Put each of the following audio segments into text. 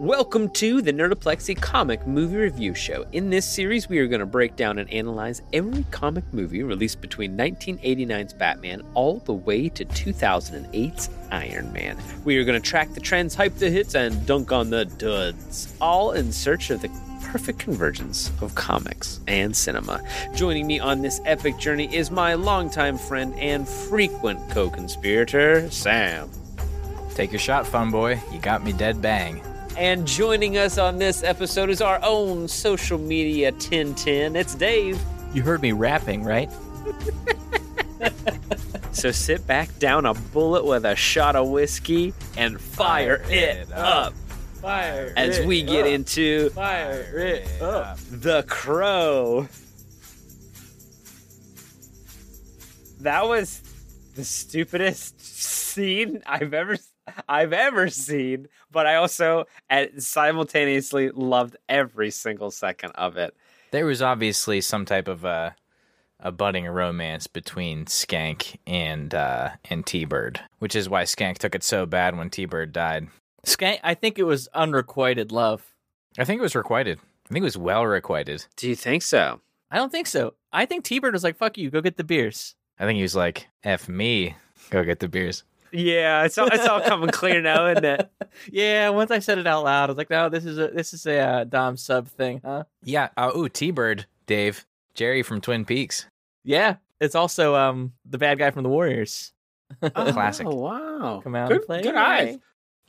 Welcome to the Nerdoplexy Comic Movie Review Show. In this series, we are going to break down and analyze every comic movie released between 1989's Batman all the way to 2008's Iron Man. We are going to track the trends, hype the hits, and dunk on the duds, all in search of the perfect convergence of comics and cinema. Joining me on this epic journey is my longtime friend and frequent co conspirator, Sam. Take your shot, fun boy. You got me dead bang. And joining us on this episode is our own social media 1010. It's Dave. You heard me rapping, right? So sit back down a bullet with a shot of whiskey and fire, it up. Fire As we get into fire it up. The Crow. That was the stupidest scene I've ever I've ever seen, but I also and simultaneously loved every single second of it. There was obviously some type of uh, a budding romance between Skank and uh, and T Bird, which is why Skank took it so bad when T Bird died. Skank, I think it was unrequited love. I think it was requited. I think it was well requited. Do you think so? I don't think so. I think T Bird was like, "Fuck you, go get the beers." I think he was like, "F me, go get the beers." Yeah, it's all it's all coming clear now, isn't it? Yeah, once I said it out loud, I was like, "No, this is a this is a uh, Dom sub thing, huh?" Yeah. Uh, ooh, T Bird, Dave, Jerry from Twin Peaks. Yeah, it's also um the bad guy from the Warriors. Classic. Oh wow! Come out good, and play. Good eyes.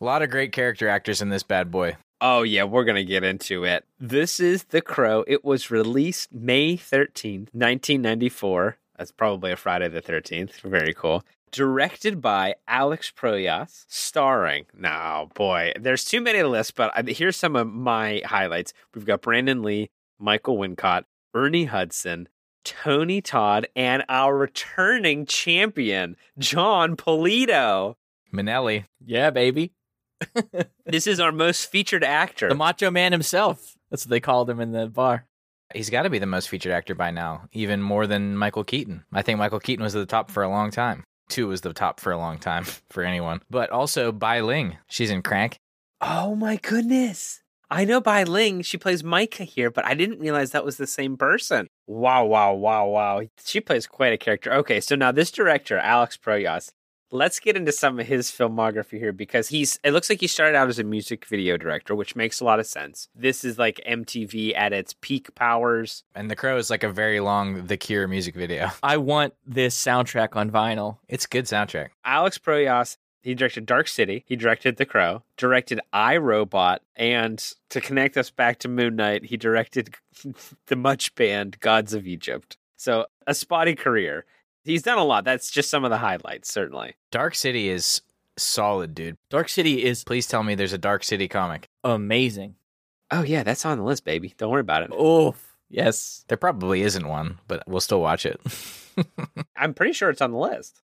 A lot of great character actors in this bad boy. Oh yeah, we're gonna get into it. This is The Crow. It was released May thirteenth, nineteen ninety four. That's probably a Friday the thirteenth. Very cool. Directed by Alex Proyas, starring. Now, boy, there's too many to list, but here's some of my highlights. We've got Brandon Lee, Michael Wincott, Ernie Hudson, Tony Todd, and our returning champion, Jon Polito. Manelli. Yeah, baby, This is our most featured actor. the Macho Man himself. That's what they called him in the bar. He's got to be the most featured actor by now, even more than Michael Keaton. I think Michael Keaton was at the top for a long time. Two was the top for a long time for anyone. But also Bai Ling. She's in Crank. Oh my goodness. I know Bai Ling, she plays Myca here, but I didn't realize that was the same person. Wow, wow, wow, wow. She plays quite a character. Okay, so now this director, Alex Proyas, let's get into some of his filmography here because he's it looks like he started out as a music video director, which makes a lot of sense. This is like MTV at its peak powers. And The Crow is like a very long The Cure music video. I want this soundtrack on vinyl. It's good soundtrack. Alex Proyas, he directed Dark City, he directed The Crow, directed I Robot, and to connect us back to Moon Knight, he directed the much banned Gods of Egypt. So a spotty career. He's done a lot. That's just some of the highlights, certainly. Dark City is solid, dude. Dark City is Please tell me there's a Dark City comic. amazing. Oh yeah, that's on the list, baby. Don't worry about it. Oh, yes. There probably isn't one, but we'll still watch it. I'm pretty sure it's on the list.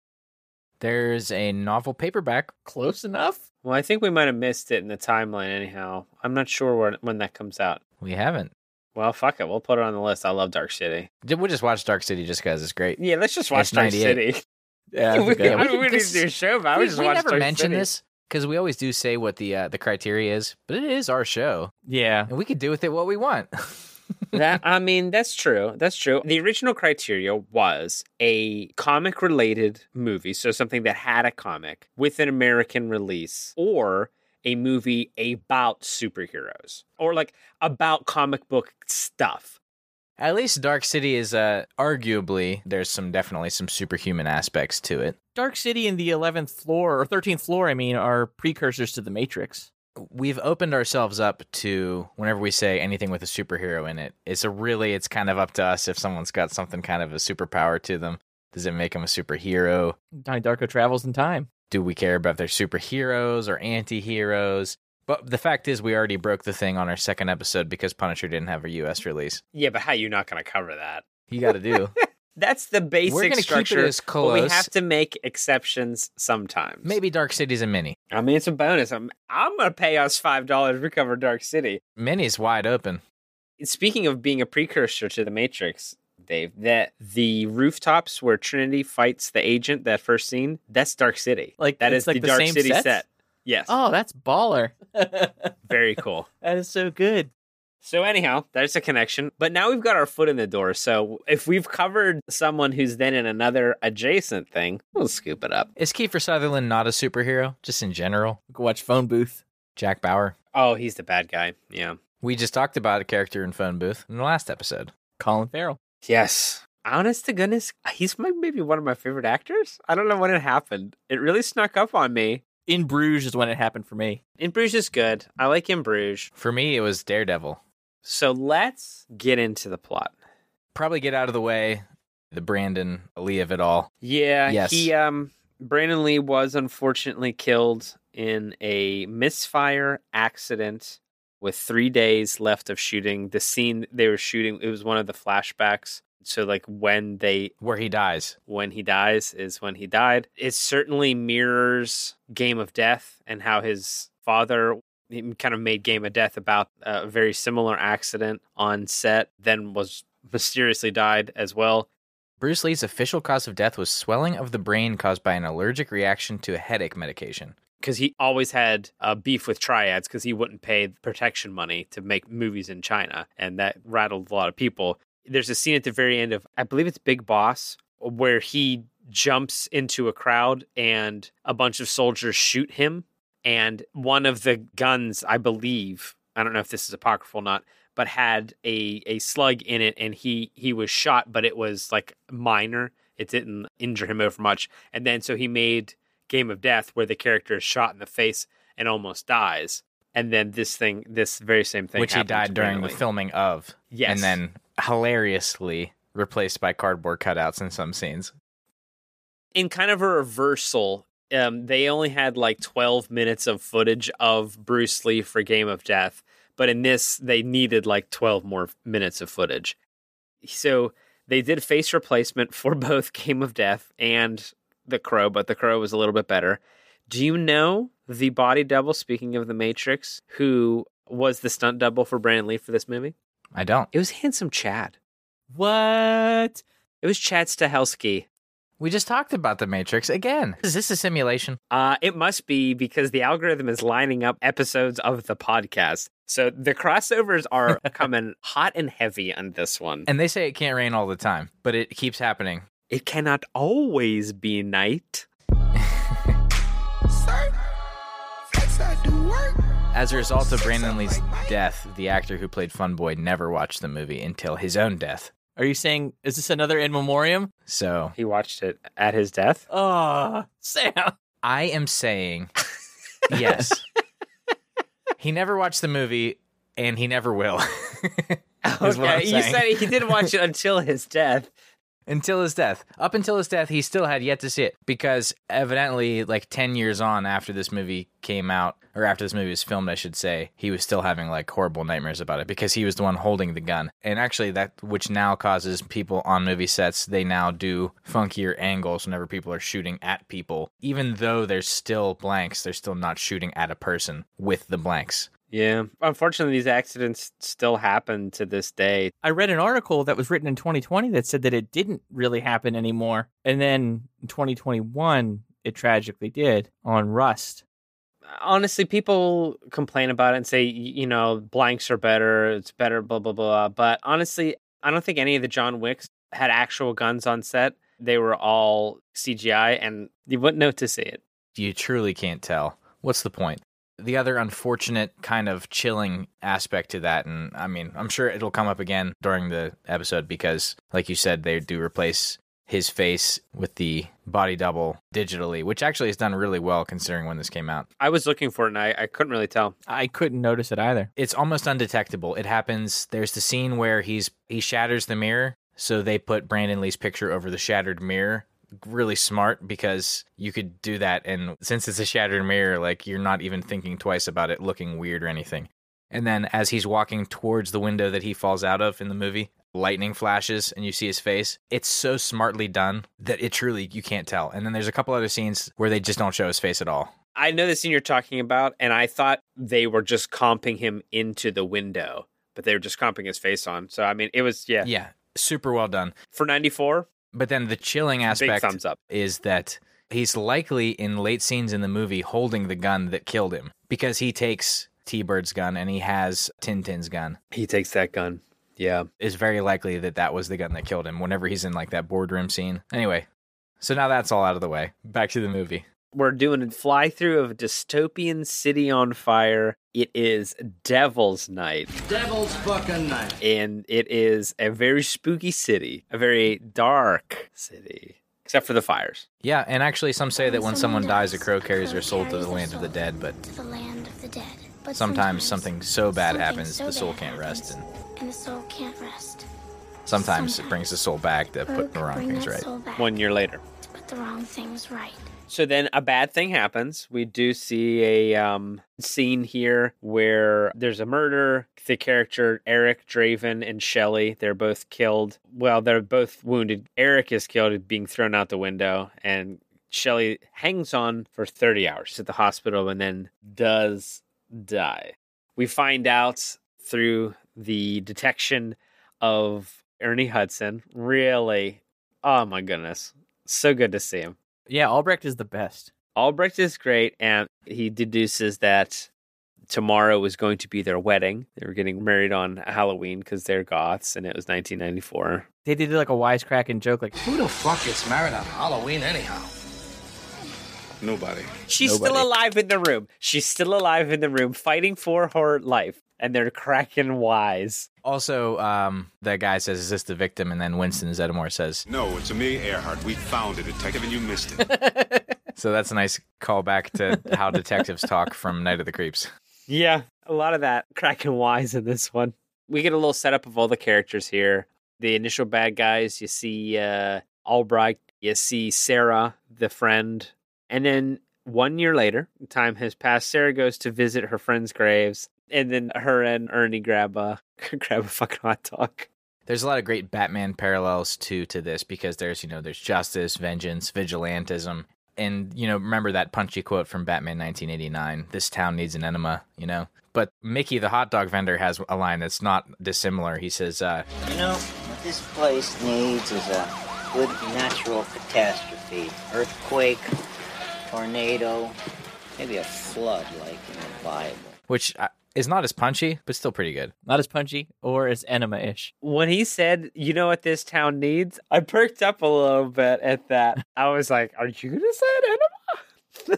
there's a novel paperback. Close enough. Well, I think we might have missed it in the timeline anyhow. I'm not sure when, when that comes out. We haven't. Well, fuck it. We'll put it on the list. I love Dark City. We'll just watch Dark City just because it's great. Yeah, let's just watch It's Dark City. Yeah, we, okay. I we mean, we could- need to do a show about it. we We just we watch never Dark mention City. this because we always do say what the uh, the criteria is, but it is our show, yeah. and we can do with it what we want. that I mean, that's true. That's true. The original criteria was a comic related movie, so something that had a comic with an American release, or a movie about superheroes, or like about comic book stuff. At least Dark City is uh, arguably there's some definitely some superhuman aspects to it. Dark City and the 11th floor, or 13th floor, I mean, are precursors to the Matrix. We've opened ourselves up to whenever we say anything with a superhero in it. It's a really it's kind of up to us if someone's got something kind of a superpower to them. Does it make them a superhero? Donnie Darko travels in time. Do we care about if they're superheroes or anti-heroes but the fact is we already broke the thing on our second episode because punisher didn't have a us release Yeah, but how you not going to cover that? you gotta do That's the basic we're gonna keep structure. it as but we have to make exceptions sometimes. maybe dark city's a mini I mean, it's a bonus. I'm I'm gonna pay us five dollars to cover Dark City. mini's wide open Speaking of being a precursor to the Matrix, Dave, that the rooftops where Trinity fights the agent that first scene, that's Dark City. Like that is like the, the Dark City set? set. Yes. Oh, that's baller. Very cool. that is so good. So anyhow, there's a connection. But now we've got our foot in the door. So if we've covered someone who's then in another adjacent thing, we'll scoop it up. Is Kiefer Sutherland not a superhero, just in general? Go watch Phone Booth. Jack Bauer. Oh, he's the bad guy. Yeah. We just talked about a character in Phone Booth in the last episode. Colin Farrell. Yes. Honest to goodness, he's my, maybe one of my favorite actors. I don't know when it happened. It really snuck up on me. In Bruges is when it happened for me. In Bruges is good. I like In Bruges. For me, it was Daredevil. So let's get into the plot. Probably get out of the way the Brandon Lee of it all. Yeah, Yes. he um Brandon Lee was unfortunately killed in a misfire accident with 3 days left of shooting. The scene they were shooting, it was one of the flashbacks. So like when they Where he dies. when he dies is when he died. It certainly mirrors Game of Death and how his father he kind of made Game of Death about a very similar accident on set, then was mysteriously died as well. Bruce Lee's official cause of death was swelling of the brain caused by an allergic reaction to a headache medication. Because he always had a beef with triads because he wouldn't pay protection money to make movies in China. And that rattled a lot of people. There's a scene at the very end of, I believe it's Big Boss, where he jumps into a crowd and a bunch of soldiers shoot him. And one of the guns, I believe, I don't know if this is apocryphal or not, but had a, a slug in it and he, he was shot, but it was like minor. It didn't injure him over much. And then so he made Game of Death where the character is shot in the face and almost dies. And then this thing, this very same thing, which he died during the filming of. Yes. And then hilariously replaced by cardboard cutouts in some scenes. in kind of a reversal, um, they only had like 12 minutes of footage of Bruce Lee for Game of Death, but in this, they needed like 12 more minutes of footage. So they did face replacement for both Game of Death and The Crow, but The Crow was a little bit better. Do you know the body double, speaking of The Matrix, who was the stunt double for Brandon Lee for this movie? I don't. It was Handsome Chad. What? It was Chad Stahelski. We just talked about the Matrix again. Is this a simulation? Uh, it must be because the algorithm is lining up episodes of the podcast. So the crossovers are coming hot and heavy on this one. And they say it can't rain all the time, but it keeps happening. It cannot always be night. As a result of Brandon Lee's death, the actor who played Funboy never watched the movie until his own death. Are you saying is this another in memoriam? So He watched it at his death. Oh, Sam. I am saying yes. he never watched the movie and he never will. Is what I'm you said he didn't watch it until his death. Until his death. Up until his death, he still had yet to see it because evidently, like 10 years on after this movie came out, or after this movie was filmed, I should say, he was still having like horrible nightmares about it because he was the one holding the gun. And actually, that which now causes people on movie sets, they now do funkier angles whenever people are shooting at people. Even though there's still blanks, they're still not shooting at a person with the blanks. Yeah. Unfortunately, these accidents still happen to this day. I read an article that was written in 2020 that said that it didn't really happen anymore. And then in 2021, it tragically did on Rust. honestly, people complain about it and say, you know, blanks are better, it's better, blah, blah, blah. But honestly, I don't think any of the John Wicks had actual guns on set. They were all CGI, and you wouldn't know to see it. you truly can't tell. What's the point? The other unfortunate kind of chilling aspect to that, and I mean, I'm sure it'll come up again during the episode because, like you said, they do replace his face with the body double digitally, which actually has done really well considering when this came out. I was looking for it, and I, I couldn't really tell. I couldn't notice it either. It's almost undetectable. It happens. There's the scene where he's he shatters the mirror, so they put Brandon Lee's picture over the shattered mirror. Really smart because you could do that, and since it's a shattered mirror, like you're not even thinking twice about it looking weird or anything. And then as he's walking towards the window that he falls out of in the movie, lightning flashes and you see his face. It's so smartly done that it truly you can't tell. And then there's a couple other scenes where they just don't show his face at all. I know the scene you're talking about, and I thought they were just comping him into the window, but they were just comping his face on. So, I mean, it was, yeah. Yeah, super well done. For 94, But then the chilling big aspect thumbs up. is that He's likely in late scenes in the movie holding the gun that killed him because he takes T Bird's gun and he has Tintin's gun. He takes that gun. Yeah. It's very likely that that was the gun that killed him whenever he's in like that boardroom scene. Anyway, so now that's all out of the way. Back to the movie. We're doing a fly through of a dystopian city on fire. It is Devil's Night. Devil's fucking night. And it is a very spooky city, a very dark city, except for the fires. Yeah, and actually, some say that when someone dies, a crow carries their soul to the land of the dead, but to the land of the dead. But sometimes something so bad something happens so the soul can't rest, and and the soul can't rest. sometimes it brings the soul back to put the wrong things right. One year later. to put the wrong things right. So then a bad thing happens. We do see a um, scene here where there's a murder. The character Eric Draven and Shelley, they're both killed. Well, they're both wounded. Eric is killed, being thrown out the window, and Shelley hangs on for 30 hours at the hospital and then does die. We find out through the detection of Ernie Hudson. Really, oh my goodness, so good to see him. Yeah, Albrecht is the best. Albrecht is great, and he deduces that tomorrow is going to be their wedding. They were getting married on Halloween because they're goths, and it was 1994. They did like a wisecracking joke, like, Who the fuck gets married on Halloween anyhow? Nobody. She's still alive in the room. She's still alive in the room, fighting for her life, and they're cracking wise. Also, um, that guy says, "Is this the victim?" And then Winston Zeddemore says, No, it's Amelia Earhart. We found a detective and you missed it. "So that's a nice callback to how detectives talk from Night of the Creeps." Yeah, a lot of that cracking wise in this one. We get a little setup of all the characters here. The initial bad guys, you see uh, Albright, you see Sarah, the friend. And then one year later, time has passed. Sarah goes to visit her friends' graves. And then her and Ernie grab a, grab a fucking hot dog. There's a lot of great Batman parallels to to this because there's you know there's justice, vengeance, vigilantism, and you know remember that punchy quote from Batman 1989: "This town needs an enema," you know. But Mickey, the hot dog vendor, has a line that's not dissimilar. He says, uh, You know, what this place needs is a good natural catastrophe. Earthquake, tornado, maybe a flood like in the Bible. which uh, is not as punchy, but still pretty good. not as punchy or as enema-ish. When he said, you know what this town needs, I perked up a little bit at that. I was like, are you going to say an enema?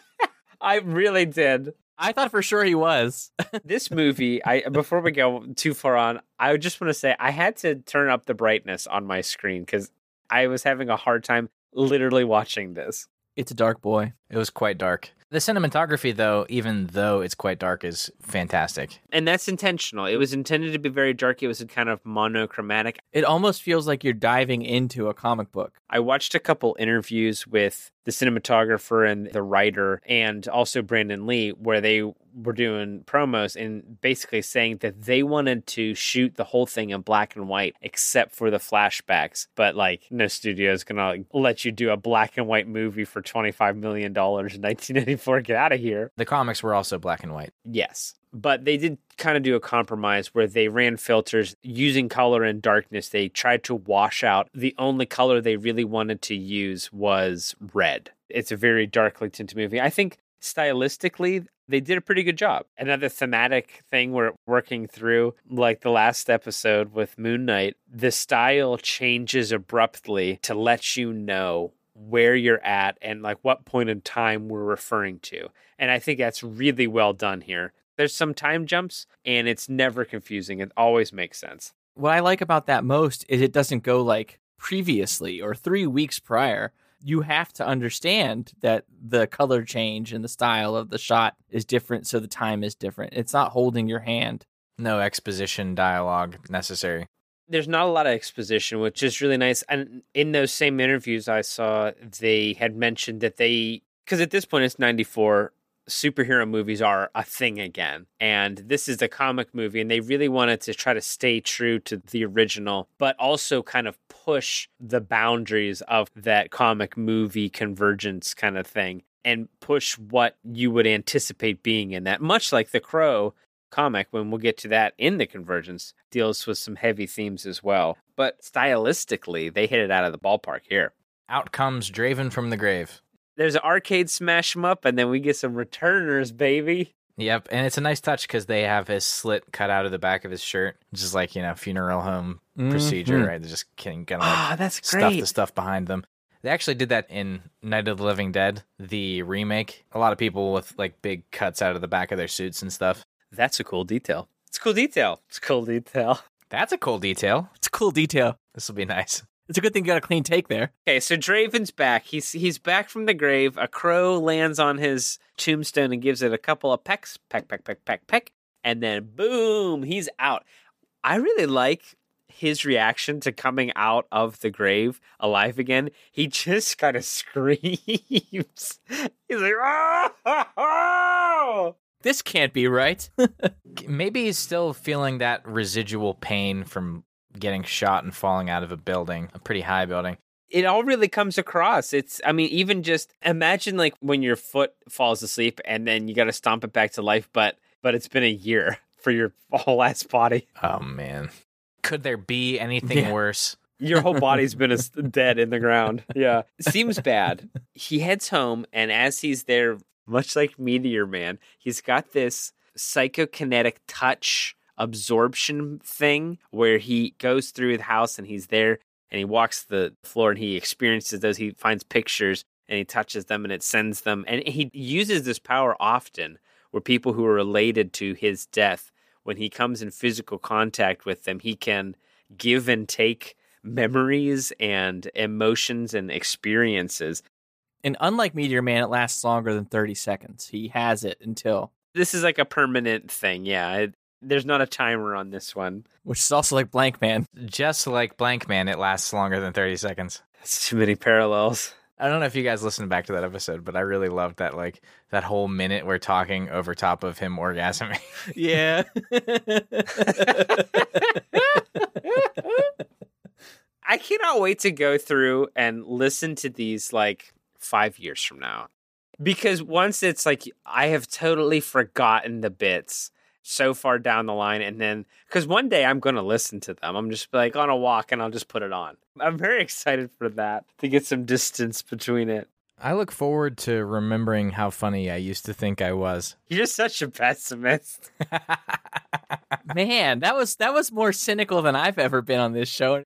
I really did. I thought for sure he was. this movie i before we go too far on i just want to say i had to turn up the brightness on my screen because i was having a hard time literally watching this it's a dark boy. It was quite dark. The cinematography, though, even though it's quite dark, is fantastic. and that's intentional it was intended to be very dark it was kind of monochromatic It almost feels like you're diving into a comic book. i watched a couple interviews with the cinematographer and the writer and also brandon lee where they were doing promos and basically saying that they wanted to shoot the whole thing in black and white except for the flashbacks but like no studio is gonna let you do a black and white movie for 25 million dollars in 1994 get out of here The comics were also black and white. Yes. But they did kind of do a compromise where they ran filters using color and darkness. They tried to wash out. The only color they really wanted to use was red. It's a very darkly tinted movie. I think stylistically, they did a pretty good job. Another thematic thing we're working through, like the last episode with Moon Knight, the style changes abruptly to let you know where you're at and like what point in time we're referring to. And I think that's really well done here. There's some time jumps and it's never confusing. It always makes sense. What I like about that most is it doesn't go like previously or three weeks prior. You have to understand that the color change and the style of the shot is different, so the time is different. It's not holding your hand. No exposition dialogue necessary. There's not a lot of exposition, which is really nice. And in those same interviews I saw, they had mentioned that they, because at this point it's 94, superhero movies are a thing again. And this is a comic movie, and they really wanted to try to stay true to the original, but also kind of push the boundaries of that comic movie convergence kind of thing and push what you would anticipate being in that. Much like The Crow comic, when we'll get to that in the convergence, deals with some heavy themes as well. But stylistically, they hit it out of the ballpark here. Out comes Draven from the grave. There's an arcade smash 'em up, and then we get some returners, baby. Yep, and it's a nice touch because they have his slit cut out of the back of his shirt, just like you know funeral home procedure, Mhm. right? They're just kidding, gonna like Ah, that's stuff great. the stuff behind them. They actually did that in Night of the Living Dead, the remake. A lot of people with like big cuts out of the back of their suits and stuff. That's a cool detail. It's a cool detail. It's a cool detail. That's a cool detail. It's a cool detail. This will be nice. It's a good thing you got a clean take there. Okay, so Draven's back. He's he's back from the grave. A crow lands on his tombstone and gives it a couple of pecks, peck, peck, peck, peck, peck, and then boom, he's out. I really like his reaction to coming out of the grave alive again. He just kind of screams. He's like, oh! This can't be right. Maybe he's still feeling that residual pain from getting shot and falling out of a building, a pretty high building. it all really comes across. It's, I mean, even just imagine like when your foot falls asleep and then you got to stomp it back to life, but but it's been a year for your whole ass body. Oh man, could there be anything Yeah. worse? Your whole body's been as dead in the ground. Yeah, seems bad. He heads home, and as he's there, much like Meteor Man, he's got this psychokinetic touch absorption thing where he goes through the house and he's there and he walks the floor and he experiences those. He finds pictures and he touches them and it sends them. And he uses this power often where people who are related to his death, when he comes in physical contact with them, he can give and take memories and emotions and experiences. and unlike Meteor Man, it lasts longer than 30 seconds. He has it until, This is like a permanent thing. Yeah. It, there's not a timer on this one. which is also like Blank Man. Just like Blank Man, it lasts longer than 30 seconds. That's too many parallels. I don't know if you guys listened back to that episode, but I really loved that like that whole minute we're talking over top of him orgasming. Yeah. I cannot wait to go through and listen to these like five years from now. Because once it's like I have totally forgotten the bits so far down the line, and then because one day I'm going to listen to them. I'm just like on a walk and I'll just put it on. I'm very excited for that to get some distance between it. I look forward to remembering how funny I used to think I was. You're just such a pessimist. Man, that was that was more cynical than I've ever been on this show.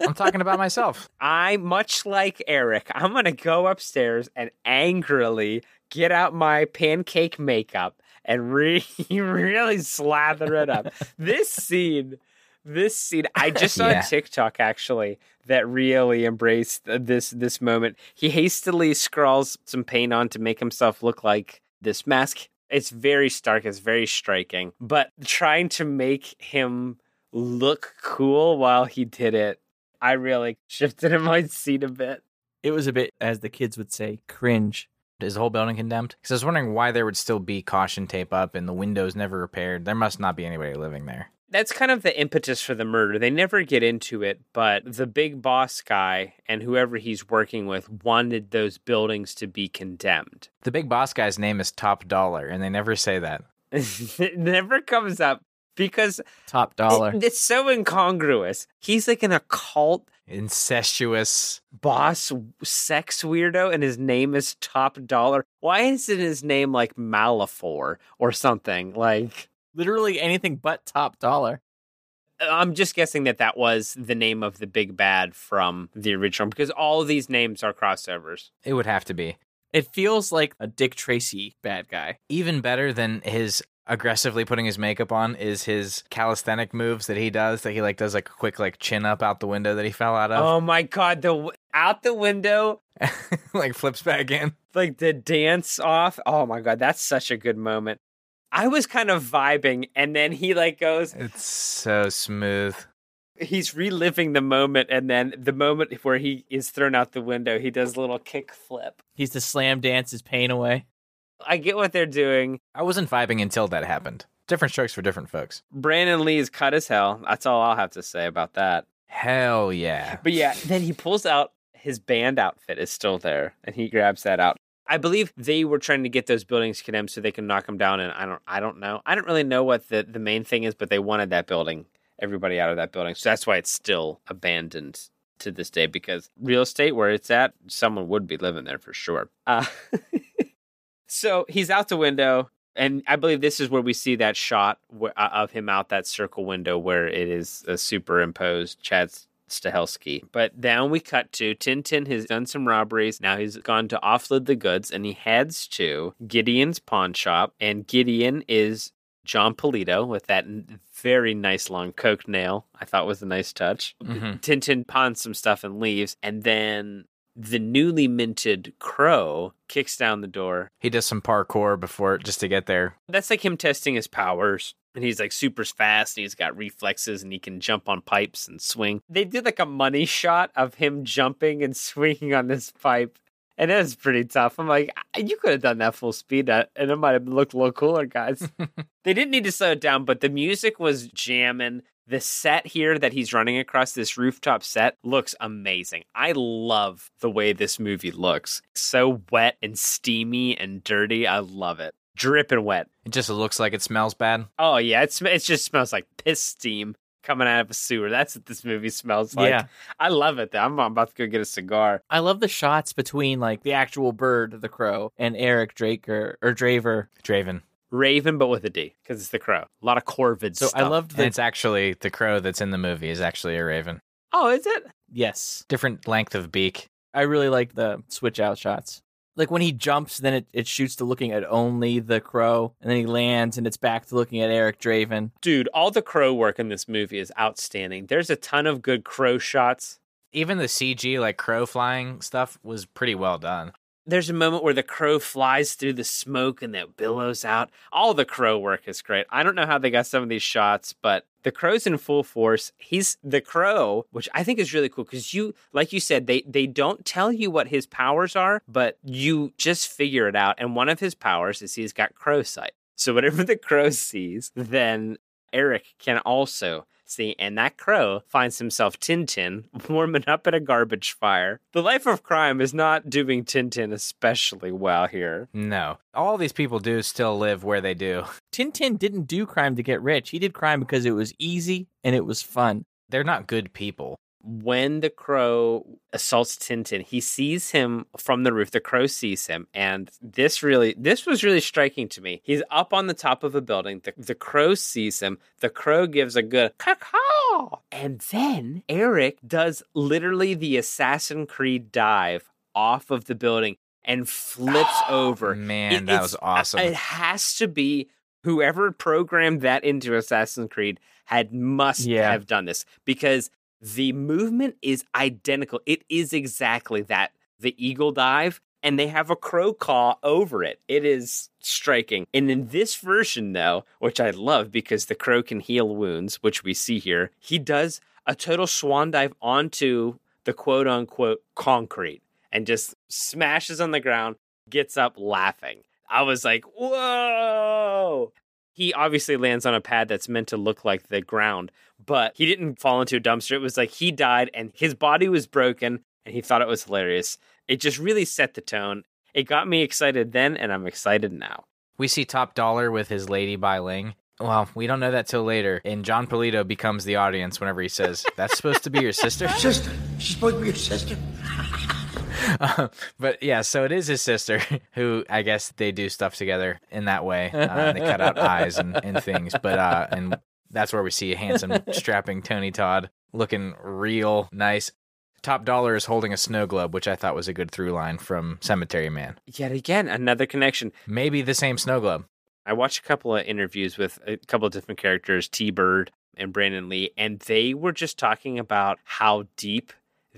I'm talking about myself. I, much like Eric, I'm going to go upstairs and angrily get out my pancake makeup and re- really slather it up. this scene, this scene, I just saw Yeah. a TikTok actually that really embraced this this moment. He hastily scrawls some paint on to make himself look like this mask. It's very stark, it's very striking, but trying to make him look cool while he did it I really shifted in my seat a bit. It was a bit, as the kids would say, cringe. Is the whole building condemned? Because I was wondering why there would still be caution tape up and the windows never repaired. There must not be anybody living there. That's kind of the impetus for the murder. They never get into it, but the big boss guy and whoever he's working with wanted those buildings to be condemned. The big boss guy's name is Top Dollar, and they never say that. it never comes up because Top dollar. it- it's so incongruous. He's like an occult Incestuous. boss sex weirdo and his name is Top Dollar. Why isn't his name like Malafor or something? Like Literally anything but top dollar. Uh, I'm just guessing that that was the name of the big bad from the original because all of these names are crossovers. It would have to be. It feels like a Dick Tracy bad guy. Even better than his aggressively putting his makeup on is his calisthenic moves that he does. That he like does like a quick like chin up out the window that he fell out of, Oh my god, the w- out the window, like flips back in. like the dance off. Oh my god, that's such a good moment. I was kind of vibing, and then he like goes, It's so smooth. he's reliving the moment, and then the moment where he is thrown out the window, he does a little kick flip. He's the slam dance his pain away. I get what they're doing. I wasn't vibing until that happened. Different strokes for different folks. Brandon Lee is cut as hell. That's all I'll have to say about that. Hell yeah. But yeah, then he pulls out his band outfit is still there, and he grabs that out. I believe they were trying to get those buildings condemned so they can knock them down. And I don't, I don't know. I don't really know what the the main thing is, but they wanted that building, everybody out of that building. So that's why it's still abandoned. to this day because real estate where it's at, someone would be living there for sure. Uh, so he's out the window, and I believe this is where we see that shot uh, of him out that circle window where it is a superimposed Chad Stahelski. But then we cut to Tintin has done some robberies. Now he's gone to offload the goods and he heads to Gideon's pawn shop. And Gideon is Jon Polito with that very nice long coke nail. I thought was a nice touch. Mhm. Tintin pawns some stuff and leaves. And then the newly minted crow kicks down the door He does some parkour before just to get there. that's like him testing his powers. And he's like super fast and he's got reflexes and he can jump on pipes and swing. They did like a money shot of him jumping and swinging on this pipe. And it was pretty tough. I'm like, "Ah, you could have done that full speed and it might have looked a little cooler, guys. they didn't need to slow it down, but the music was jamming. The set here that he's running across this rooftop set looks amazing. I love the way this movie looks. So wet and steamy and dirty. I love it. Dripping wet. It just looks like it smells bad. Oh yeah, it's it just smells like piss steam coming out of a sewer. That's what this movie smells like. yeah. I love it. Though. I'm about to go get a cigar. I love the shots between like the actual bird, the crow, and Eric Draker or Draver. Draven. Raven, but with a D because it's the crow. A lot of corvid So stuff. I loved And the it's actually the crow that's in the movie is actually a raven. Oh, is it? yes. Different length of beak. I really like the switch out shots. Like when he jumps, then it, it shoots to looking at only the crow, and then he lands and it's back to looking at Eric Draven. Dude, all the crow work in this movie is outstanding. There's a ton of good crow shots. Even the CG like crow flying stuff was pretty well done. There's a moment where the crow flies through the smoke and that billows out. All the crow work is great. I don't know how they got some of these shots, but the crow's in full force. He's the crow, which I think is really cool because you, like you said, they they don't tell you what his powers are, but you just figure it out. And one of his powers is he's got crow sight. So whatever the crow sees, then Eric can also see, and that crow finds himself Tintin warming up at a garbage fire. The life of crime is not doing Tintin especially well here. No. All these people do still live where they do. Tintin didn't do crime to get rich. He did crime because it was easy and it was fun. They're not good people. When the crow assaults Tintin, he sees him from the roof. The crow sees him, and this really, this was really striking to me. He's up on the top of a building. The, the crow sees him. The crow gives a good caw and then Eric does literally the Assassin Creed dive off of the building and flips oh, over. Man, It- that was awesome. It has to be whoever programmed that into Assassin's Creed had must Yeah. have done this because the movement is identical. It is exactly that the eagle dive, and they have a crow caw over it. It is striking. And in this version, though, which I love because the crow can heal wounds, which we see here, he does a total swan dive onto the quote unquote concrete and just smashes on the ground, gets up laughing. I was like, whoa. He obviously lands on a pad that's meant to look like the ground, but he didn't fall into a dumpster. It was like he died and his body was broken and he thought it was hilarious. It just really set the tone. It got me excited then and I'm excited now. We see Top Dollar with his lady Bai Ling. Well, we don't know that till later. And Jon Polito becomes the audience whenever he says, That's supposed to be your sister? Sister. She's supposed to be your sister. Uh, but yeah, so it is his sister who I guess they do stuff together in that way. Uh, they cut out eyes and, and things, but uh, and that's where we see a handsome, strapping Tony Todd looking real nice. Top Dollar is holding a snow globe, which I thought was a good through line from Cemetery Man. Yet again, another connection. Maybe the same snow globe. I watched a couple of interviews with a couple of different characters, T Bird and Brandon Lee, and they were just talking about how deep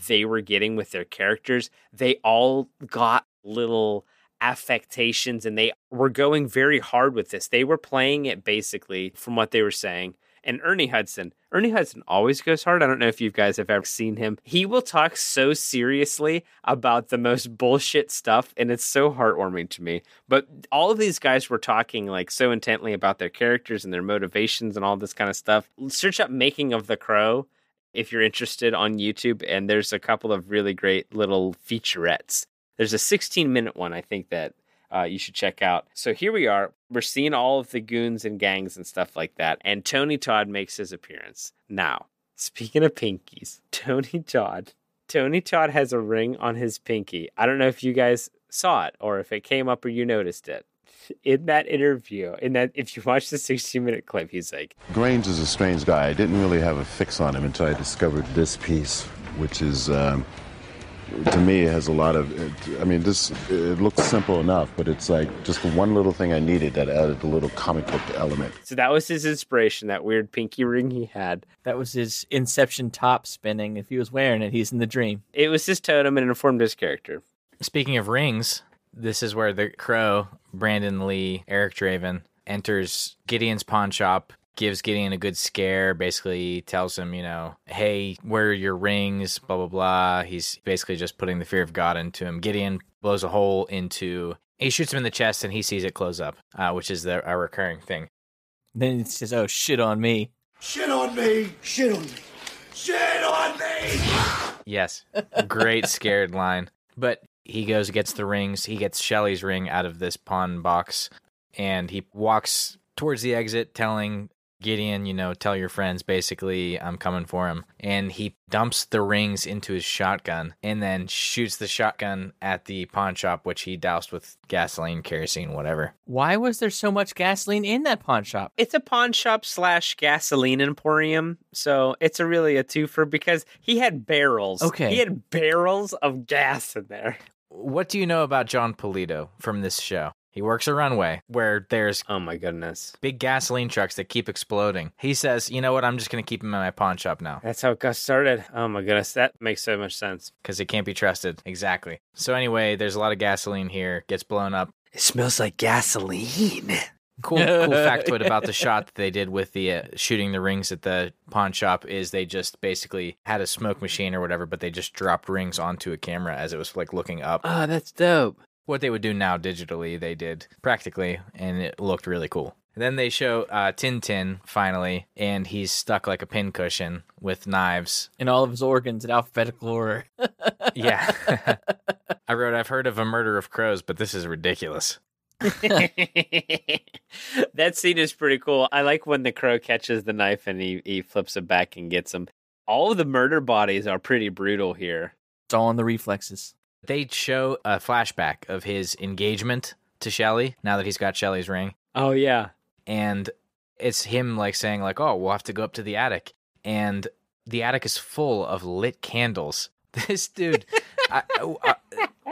they were getting with their characters. They all got little affectations and they were going very hard with this. They were playing it basically from what they were saying. And Ernie Hudson, Ernie Hudson always goes hard. I don't know if you guys have ever seen him. He will talk so seriously about the most bullshit stuff, and it's so heartwarming to me. But all of these guys were talking like so intently about their characters and their motivations and all this kind of stuff. Search up Making of the Crow if you're interested on YouTube, and there's a couple of really great little featurettes. There's a 16 minute one, I think, that uh, you should check out. So here we are. We're seeing all of the goons and gangs and stuff like that. And Tony Todd makes his appearance. Now, speaking of pinkies, Tony Todd Tony Todd has a ring on his pinky. I don't know if you guys saw it or if it came up or you noticed it. In that interview, in that if you watch the 16 minute clip, he's like, Grange is a strange guy. I didn't really have a fix on him until I discovered this piece, which is, um, to me, it has a lot of. It, I mean, this it looks simple enough, but it's like just one little thing I needed that added a little comic book element. so that was his inspiration, that weird pinky ring he had. That was his Inception top spinning. If he was wearing it, he's in the dream. It was his totem and it informed his character. Speaking of rings, this is where the crow, Brandon Lee, Eric Draven, enters Gideon's pawn shop, gives Gideon a good scare, basically tells him, you know, hey, where are your rings? Blah, blah, blah. He's basically just putting the fear of God into him. Gideon blows a hole into. He shoots him in the chest and he sees it close up, uh, which is the, a recurring thing. Then he says, "Oh shit on me." Shit on me! Shit on me! Shit on me! Yes. Great scared line. But he goes, gets the rings. He gets Shelly's ring out of this pawn box and he walks towards the exit, telling Gideon, you know, tell your friends basically, I'm coming for him. And he dumps the rings into his shotgun and then shoots the shotgun at the pawn shop, which he doused with gasoline, kerosene, whatever. Why was there so much gasoline in that pawn shop? It's a pawn shop slash gasoline emporium, so it's a really a twofer because he had barrels. Okay. he had barrels of gas in there. What do you know about Jon Polito from this show? He works a runway where there's Oh my goodness, big gasoline trucks that keep exploding. He says, you know what, I'm just going to keep him in my pawn shop now. that's how it got started. Oh my goodness, that makes so much sense. because it can't be trusted. Exactly. So anyway, there's a lot of gasoline here. Gets blown up. It smells like gasoline. Cool, cool factoid about the shot that they did with the uh, shooting the rings at the pawn shop is they just basically had a smoke machine or whatever, but they just dropped rings onto a camera as it was like looking up. Oh, that's dope. What they would do now digitally, they did practically, and it looked really cool. Then they show uh, Tintin finally, and he's stuck like a pincushion with knives And all of his organs in alphabetical order. Yeah. I wrote, I've heard of a murder of crows, but this is ridiculous. that scene is pretty cool. I like when the crow catches the knife and he, he flips it back and gets him. All of the murder bodies are pretty brutal here. It's all on the reflexes. They show a flashback of his engagement to Shelly now that he's got Shelly's ring. Oh yeah. And it's him like saying, like, oh, we'll have to go up to the attic. And the attic is full of lit candles. This dude, I, I,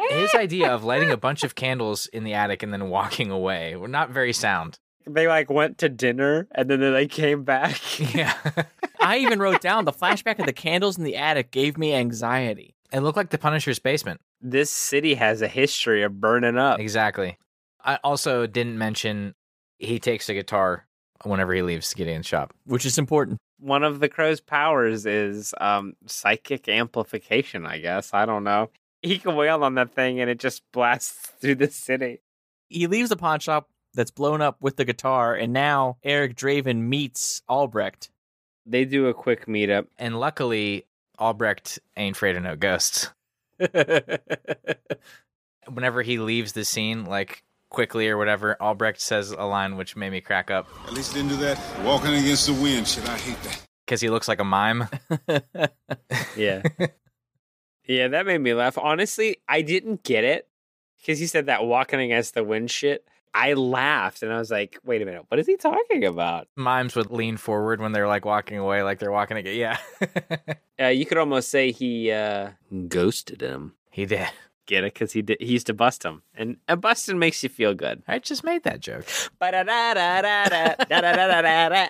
his idea of lighting a bunch of candles in the attic and then walking away were not very sound. They like went to dinner and then they came back. Yeah. I even wrote down the flashback of the candles in the attic gave me anxiety. it looked like the Punisher's basement. This city has a history of burning up. Exactly. I also didn't mention he takes a guitar whenever he leaves Gideon's shop. which is important. One of the crow's powers is um, psychic amplification, I guess. I don't know. He can wail on that thing and it just blasts through the city. He leaves the pawn shop that's blown up with the guitar, and now Eric Draven meets Albrecht. They do a quick meetup. And luckily, Albrecht ain't afraid of no ghosts. Whenever he leaves the scene, like quickly or whatever, Albrecht says a line which made me crack up At least you didn't do that. Walking against the wind, shit, I hate that. because he looks like a mime. Yeah. yeah, that made me laugh. Honestly, I didn't get it because he said that walking against the wind shit. I laughed and I was like, wait a minute, what is he talking about? Mimes would lean forward when they're like walking away, like they're walking again. Yeah. Uh, you could almost say he uh, ghosted him. he did. Get it? Because he did. He used to bust him, and, and busting makes you feel good. I just made that joke.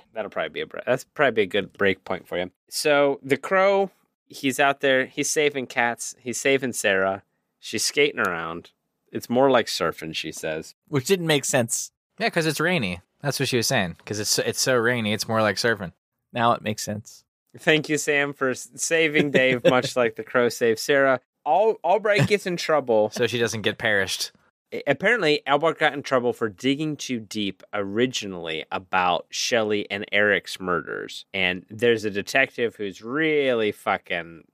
That'll probably be a bre- that's probably be a good break point for you. So the crow, he's out there. He's saving cats. He's saving Sarah. She's skating around. It's more like surfing, she says. which didn't make sense. Yeah, because it's rainy. That's what she was saying. Because it's so, it's so rainy, it's more like surfing. Now it makes sense. Thank you, Sam, for saving Dave, much like the crow saved Sarah. Al- Albright gets in trouble. So she doesn't get perished. Apparently, Albright got in trouble for digging too deep originally about Shelley and Eric's murders. And there's a detective who's really fucking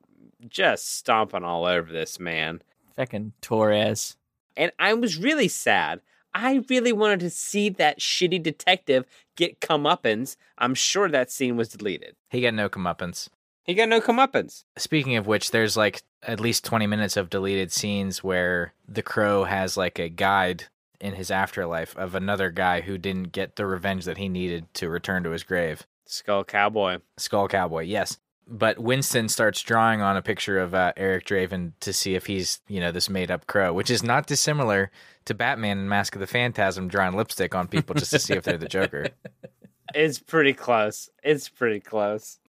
just stomping all over this man. Fucking Torres. And I was really sad. I really wanted to see that shitty detective get comeuppance. I'm sure that scene was deleted. He got no comeuppance. He got no comeuppance. Speaking of which, there's like at least 20 minutes of deleted scenes where the crow has like a guide in his afterlife of another guy who didn't get the revenge that he needed to return to his grave. Skull Cowboy. Skull Cowboy, yes. But Winston starts drawing on a picture of uh, Eric Draven to see if he's, you know, this made up crow, which is not dissimilar to Batman and Mask of the Phantasm drawing lipstick on people just to see if they're the Joker. It's pretty close. It's pretty close.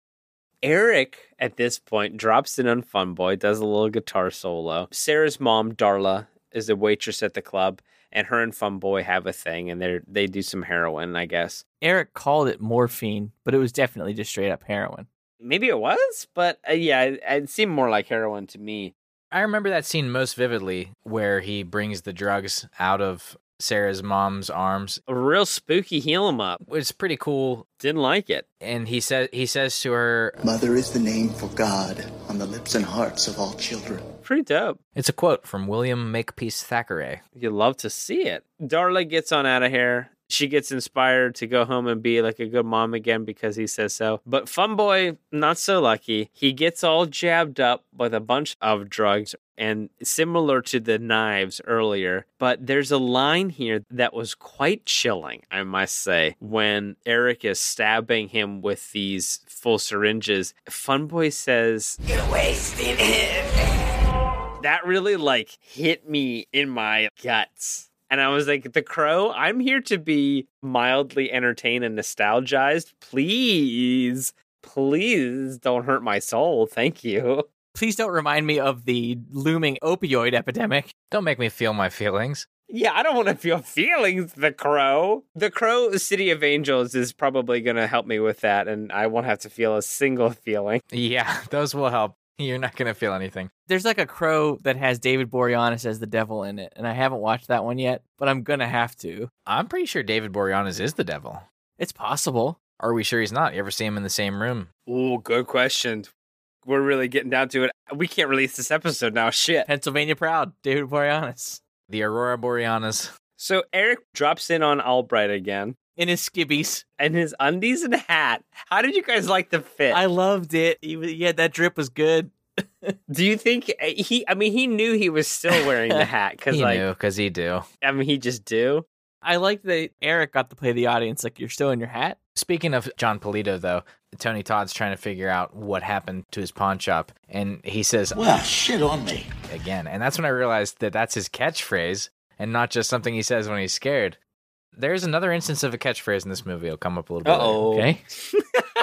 Eric, at this point, drops in on Fun Boy, does a little guitar solo. Sarah's mom, Darla, is a waitress at the club, and her and Fun Boy have a thing, and they they do some heroin, I guess. Eric called it morphine, but it was definitely just straight up heroin. Maybe it was, but uh, yeah, it, it seemed more like heroin to me. I remember that scene most vividly where he brings the drugs out of Sarah's mom's arms. A real spooky heal him up. It's pretty cool. Didn't like it. And he says he says to her, Mother is the name for God on the lips and hearts of all children. Pretty dope. It's a quote from William Makepeace Thackeray. You love to see it. Darla gets on out of here. She gets inspired to go home and be like a good mom again because he says so. But Fun Boy, not so lucky. He gets all jabbed up with a bunch of drugs and similar to the knives earlier. But there's a line here that was quite chilling, I must say, when Eric is stabbing him with these full syringes. Fun Boy says, You're wasting it. That really like hit me in my guts. And I was like, The Crow, I'm here to be mildly entertained and nostalgized. Please, please don't hurt my soul. Thank you. Please don't remind me of the looming opioid epidemic. Don't make me feel my feelings. Yeah, I don't want to feel feelings, The Crow. The Crow City of Angels is probably going to help me with that, and I won't have to feel a single feeling. Yeah, those will help. You're not going to feel anything. There's like a crow that has David Boreanaz as the devil in it, and I haven't watched that one yet, but I'm going to have to. I'm pretty sure David Boreanaz is the devil. It's possible. Are we sure he's not? You ever see him in the same room? Oh, good question. We're really getting down to it. We can't release this episode now. Shit. Pennsylvania proud, David Boreanaz. The Aurora Boreanas. So Eric drops in on Albrecht again. In his skibbies. And his undies and hat. How did you guys like the fit? I loved it. He yeah, that drip was good. do you think uh, he? I mean, he knew he was still wearing the hat because, He like, knew, because he do. I mean, he just do. I like that Eric got to play the audience like you're still in your hat. Speaking of Jon Polito, though, Tony Todd's trying to figure out what happened to his pawn shop, and he says, Well, shit on me. again. And that's when I realized that that's his catchphrase and not just something he says when he's scared. There's another instance of a catchphrase in this movie. It'll come up a little bit later. Okay.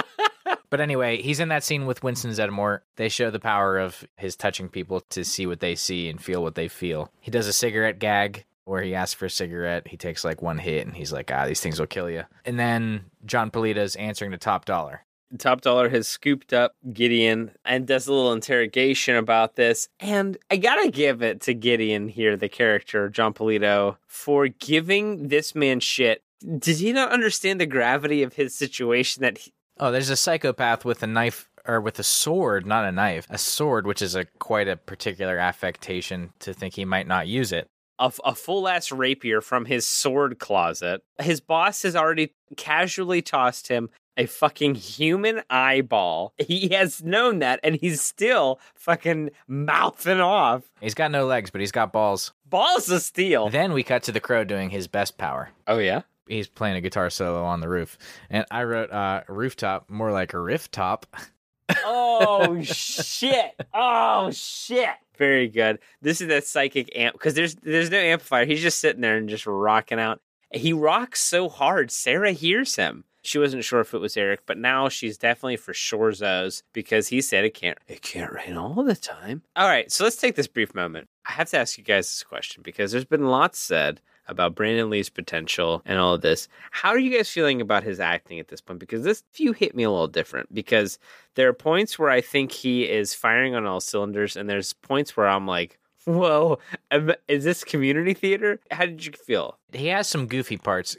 But anyway, he's in that scene with Winston Zeddemore. They show the power of his touching people to see what they see and feel what they feel. He does a cigarette gag where he asks for a cigarette. He takes like one hit and he's like, ah, these things will kill you. And then Jon Polito's answering to Top Dollar. Top Dollar has scooped up Gideon and does a little interrogation about this. And I gotta give it to Gideon here, the character, Jon Polito, for giving this man shit. Did he not understand the gravity of his situation that he, Oh, there's a psychopath with a knife or with a sword, not a knife, a sword, which is a quite a particular affectation to think he might not use it. a, a full ass rapier from his sword closet. His boss has already casually tossed him a fucking human eyeball. He has known that, and he's still fucking mouthing off. He's got no legs, but he's got balls. Balls of steel. Then we cut to the crow doing his best power. Oh yeah. He's playing a guitar solo on the roof, and I wrote uh, rooftop more like a riff top. Oh shit. Oh shit. Very good. This is that psychic amp because there's there's no amplifier. He's just sitting there and just rocking out. He rocks so hard. Sarah hears him. She wasn't sure if it was Eric, but now she's definitely for sure Zoe's because he said it can't it can't rain all the time. All right, so let's take this brief moment. I have to ask you guys this question because there's been lots said about Brandon Lee's potential and all of this. How are you guys feeling about his acting at this point? Because this view hit me a little different because there are points where I think he is firing on all cylinders, and there's points where I'm like, whoa, is this community theater? How did you feel? He has some goofy parts.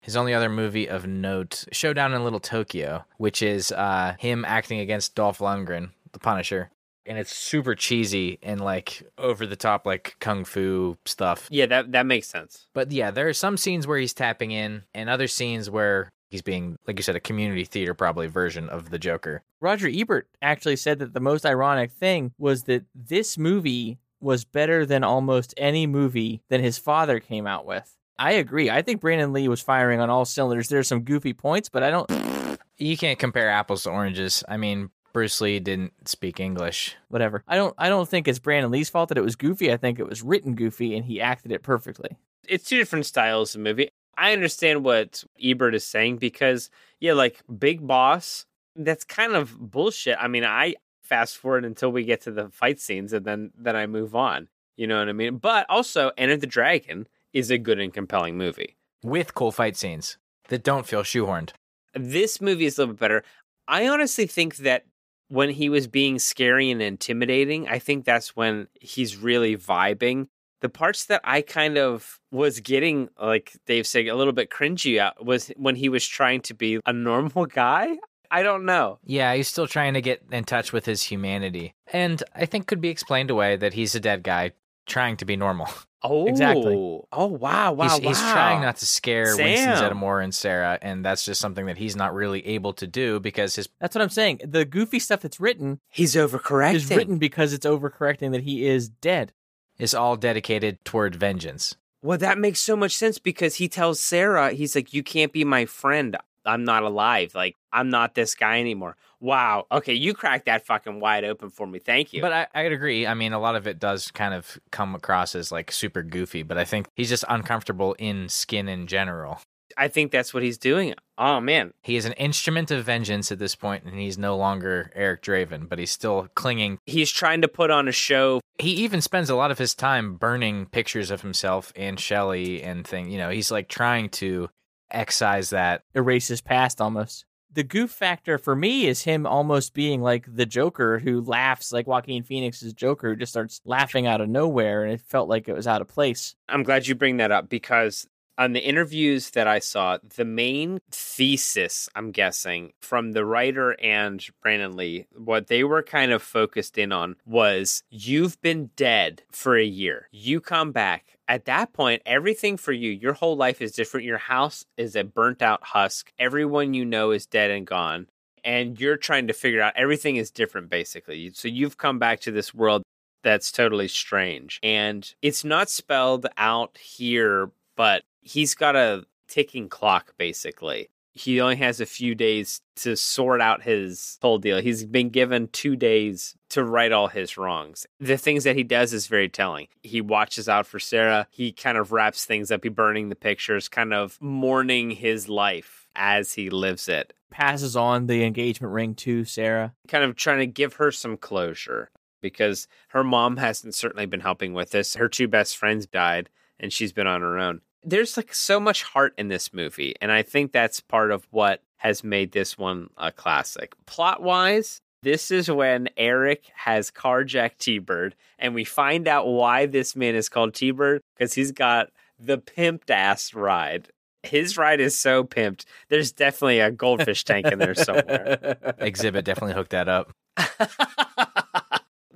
His only other movie of note, Showdown in Little Tokyo, which is uh, him acting against Dolph Lundgren, the Punisher. And it's super cheesy and like over the top, like kung fu stuff. Yeah, that that makes sense. But yeah, there are some scenes where he's tapping in, and other scenes where He's being, like you said, a community theater probably version of the Joker. Roger Ebert actually said that the most ironic thing was that this movie was better than almost any movie that his father came out with. I agree. I think Brandon Lee was firing on all cylinders. There's some goofy points, but I don't. You can't compare apples to oranges. I mean, Bruce Lee didn't speak English. Whatever. I don't. I don't think it's Brandon Lee's fault that it was goofy. I think it was written goofy, and he acted it perfectly. It's two different styles of movie. I understand what Ebert is saying because, yeah, like Big Boss, that's kind of bullshit. I mean, I fast forward until we get to the fight scenes and then then I move on. You know what I mean? But also, Enter the Dragon is a good and compelling movie. With cool fight scenes that don't feel shoehorned. This movie is a little bit better. I honestly think that when he was being scary and intimidating, I think that's when he's really vibing. The parts that I kind of was getting, like Dave said, a little bit cringy at was when he was trying to be a normal guy. I don't know. Yeah, he's still trying to get in touch with his humanity. And I think could be explained away that he's a dead guy trying to be normal. Oh, Exactly. Oh, wow, wow, he's, wow. he's trying not to scare Winston Sam. Zeddemore and Sarah, and that's just something that he's not really able to do because his That's what I'm saying. The goofy stuff that's written He's overcorrecting. is written because it's overcorrecting that he is dead. is all dedicated toward vengeance. Well, that makes so much sense because he tells Sarah, he's like, You can't be my friend. I'm not alive. Like, I'm not this guy anymore. Wow. Okay, you cracked that fucking wide open for me. Thank you. But I, I'd agree. I mean, a lot of it does kind of come across as like super goofy, but I think he's just uncomfortable in skin in general. I think that's what he's doing. Oh, man. He is an instrument of vengeance at this point, and he's no longer Eric Draven, but he's still clinging. He's trying to put on a show. He even spends a lot of his time burning pictures of himself and Shelley and thing. You know, he's like trying to excise that. Erase his past almost. The goof factor for me is him almost being like the Joker who laughs like Joaquin Phoenix's Joker who just starts laughing out of nowhere and it felt like it was out of place. I'm glad you bring that up because on the interviews that I saw, the main thesis, I'm guessing, from the writer and Brandon Lee, what they were kind of focused in on was you've been dead for a year. You come back. At that point, everything for you, your whole life is different. Your house is a burnt out husk. Everyone you know is dead and gone. And you're trying to figure out everything is different, basically. So you've come back to this world that's totally strange. And it's not spelled out here, but he's got a ticking clock, basically. He only has a few days to sort out his whole deal. He's been given two days to right all his wrongs. The things that he does is very telling. He watches out for Sarah. He kind of wraps things up. He burning the pictures, kind of mourning his life as he lives it. Passes on the engagement ring to Sarah. Kind of trying to give her some closure because her mom hasn't certainly been helping with this. Her two best friends died and she's been on her own. There's like so much heart in this movie, and I think that's part of what has made this one a classic. Plot wise, this is when Eric has carjacked T Bird, and we find out why this man is called T Bird because he's got the pimped ass ride. His ride is so pimped. There's definitely a goldfish tank in there somewhere. Xzibit definitely hooked that up.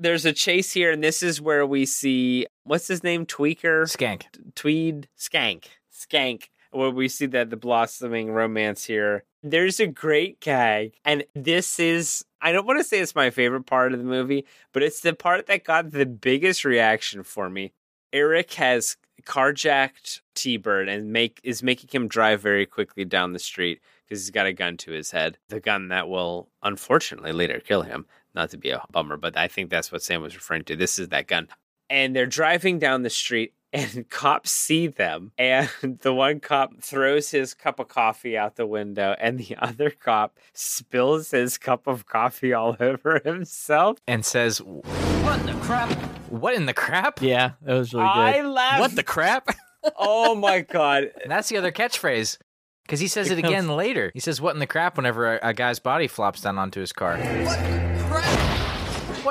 There's a chase here, and this is where we see what's his name? Tweaker? Skank. Tweed? Skank. Skank. Where we see that the blossoming romance here. There's a great gag, and this is I don't want to say it's my favorite part of the movie, but it's the part that got the biggest reaction for me. Eric has carjacked T-Bird and make is making him drive very quickly down the street because he's got a gun to his head. The gun that will unfortunately later kill him. Not to be a bummer, but I think that's what Sam was referring to. This is that gun. And they're driving down the street and cops see them and the one cop throws his cup of coffee out the window and the other cop spills his cup of coffee all over himself And says, What in the crap? What in the crap? Yeah, that was really good. I laughed. What the crap? oh my god And that's the other catchphrase. Because he says It it, comes- again later. He says, What in the crap whenever a, a guy's body flops down onto his car. What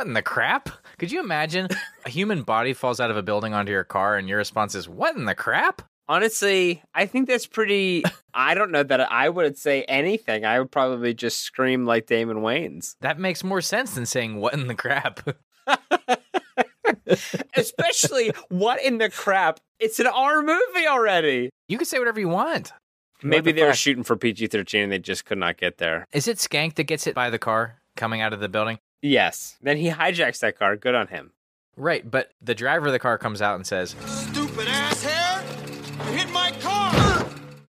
in the crap? Could you imagine a human body falls out of a building onto your car and your response is, What in the crap? honestly i think that's pretty i don't know that i would say anything i would probably just scream like damon wayans That makes more sense than saying, What in the crap? especially what in the crap it's an r movie already You can say whatever you want. Maybe the they were shooting for PG 13 and they just could not get there. Is it Skank that gets hit by the car coming out of the building? Yes. Then he hijacks that car. Good on him. Right, but the driver of the car comes out and says, Stupid ass hair! You hit my car!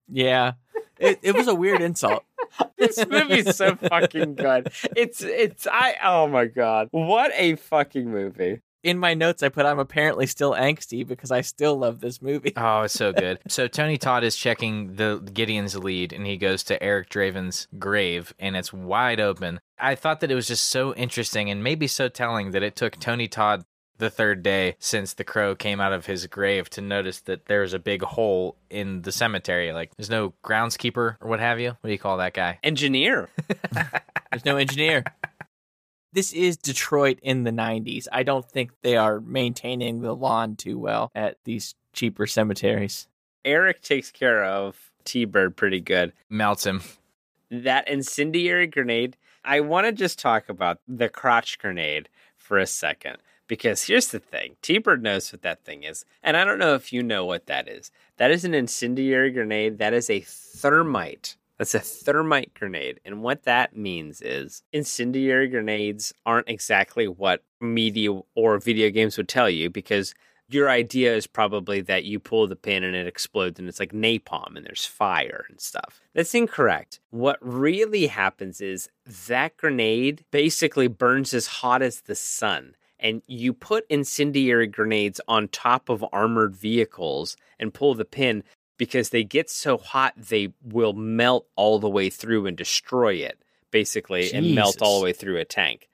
Yeah. It, it was a weird insult. This movie's so fucking good. It's, it's, I, oh my God. What a fucking movie. In my notes, I put I'm apparently still angsty because I still love this movie. Oh, it's so good. so Tony Todd is checking the Gideon's lead and he goes to Eric Draven's grave and it's wide open. I thought that it was just so interesting and maybe so telling that it took Tony Todd the third day since the crow came out of his grave to notice that there was a big hole in the cemetery. Like there's no groundskeeper or what have you. What do you call that guy? Engineer. There's no engineer. This is Detroit in the 90s. I don't think they are maintaining the lawn too well at these cheaper cemeteries. Eric takes care of T Bird pretty good. Melts him. That incendiary grenade, I want to just talk about the crotch grenade for a second. Because here's the thing T Bird knows what that thing is. And I don't know if you know what that is. That is an incendiary grenade. That is a thermite. That's a thermite grenade. And what that means is incendiary grenades aren't exactly what media or video games would tell you because your idea is probably that you pull the pin and it explodes and it's like napalm and there's fire and stuff. That's incorrect. What really happens is that grenade basically burns as hot as the sun. And you put incendiary grenades on top of armored vehicles and pull the pin because they get so hot they will melt all the way through and destroy it, basically, and melt all the way through a tank.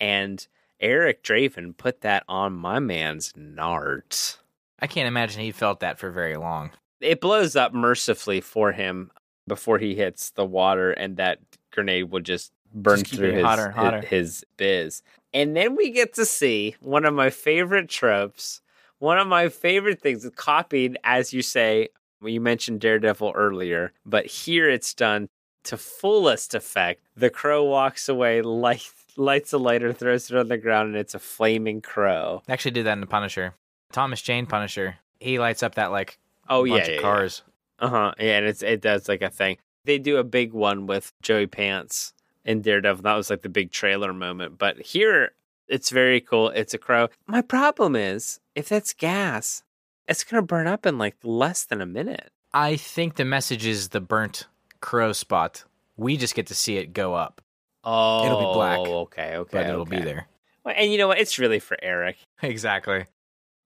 And Eric Draven put that on my man's nards. I can't imagine he felt that for very long. It blows up mercifully for him before he hits the water, and that grenade will just burn Just through his, hotter hotter. his his biz. And then we get to see one of my favorite tropes, one of my favorite things, copied, as you say. Well, You mentioned Daredevil earlier, but here it's done to fullest effect. The crow walks away, light, lights a lighter, throws it on the ground, and it's a flaming crow. They actually did that in the Punisher. Thomas Jane Punisher. He lights up that like Oh bunch yeah, yeah, of cars. Uh huh. Yeah, and it's it does like a thing. They do a big one with Joey Pants in Daredevil. That was like the big trailer moment. But here, it's very cool. It's a crow. My problem is if that's gas, it's gonna burn up in like less than a minute. I think the message is the burnt crow spot. We just get to see it go up, Oh, It'll be black, oh, Okay, okay, but it'll be there. Well, and you know what? It's really for Eric. Exactly.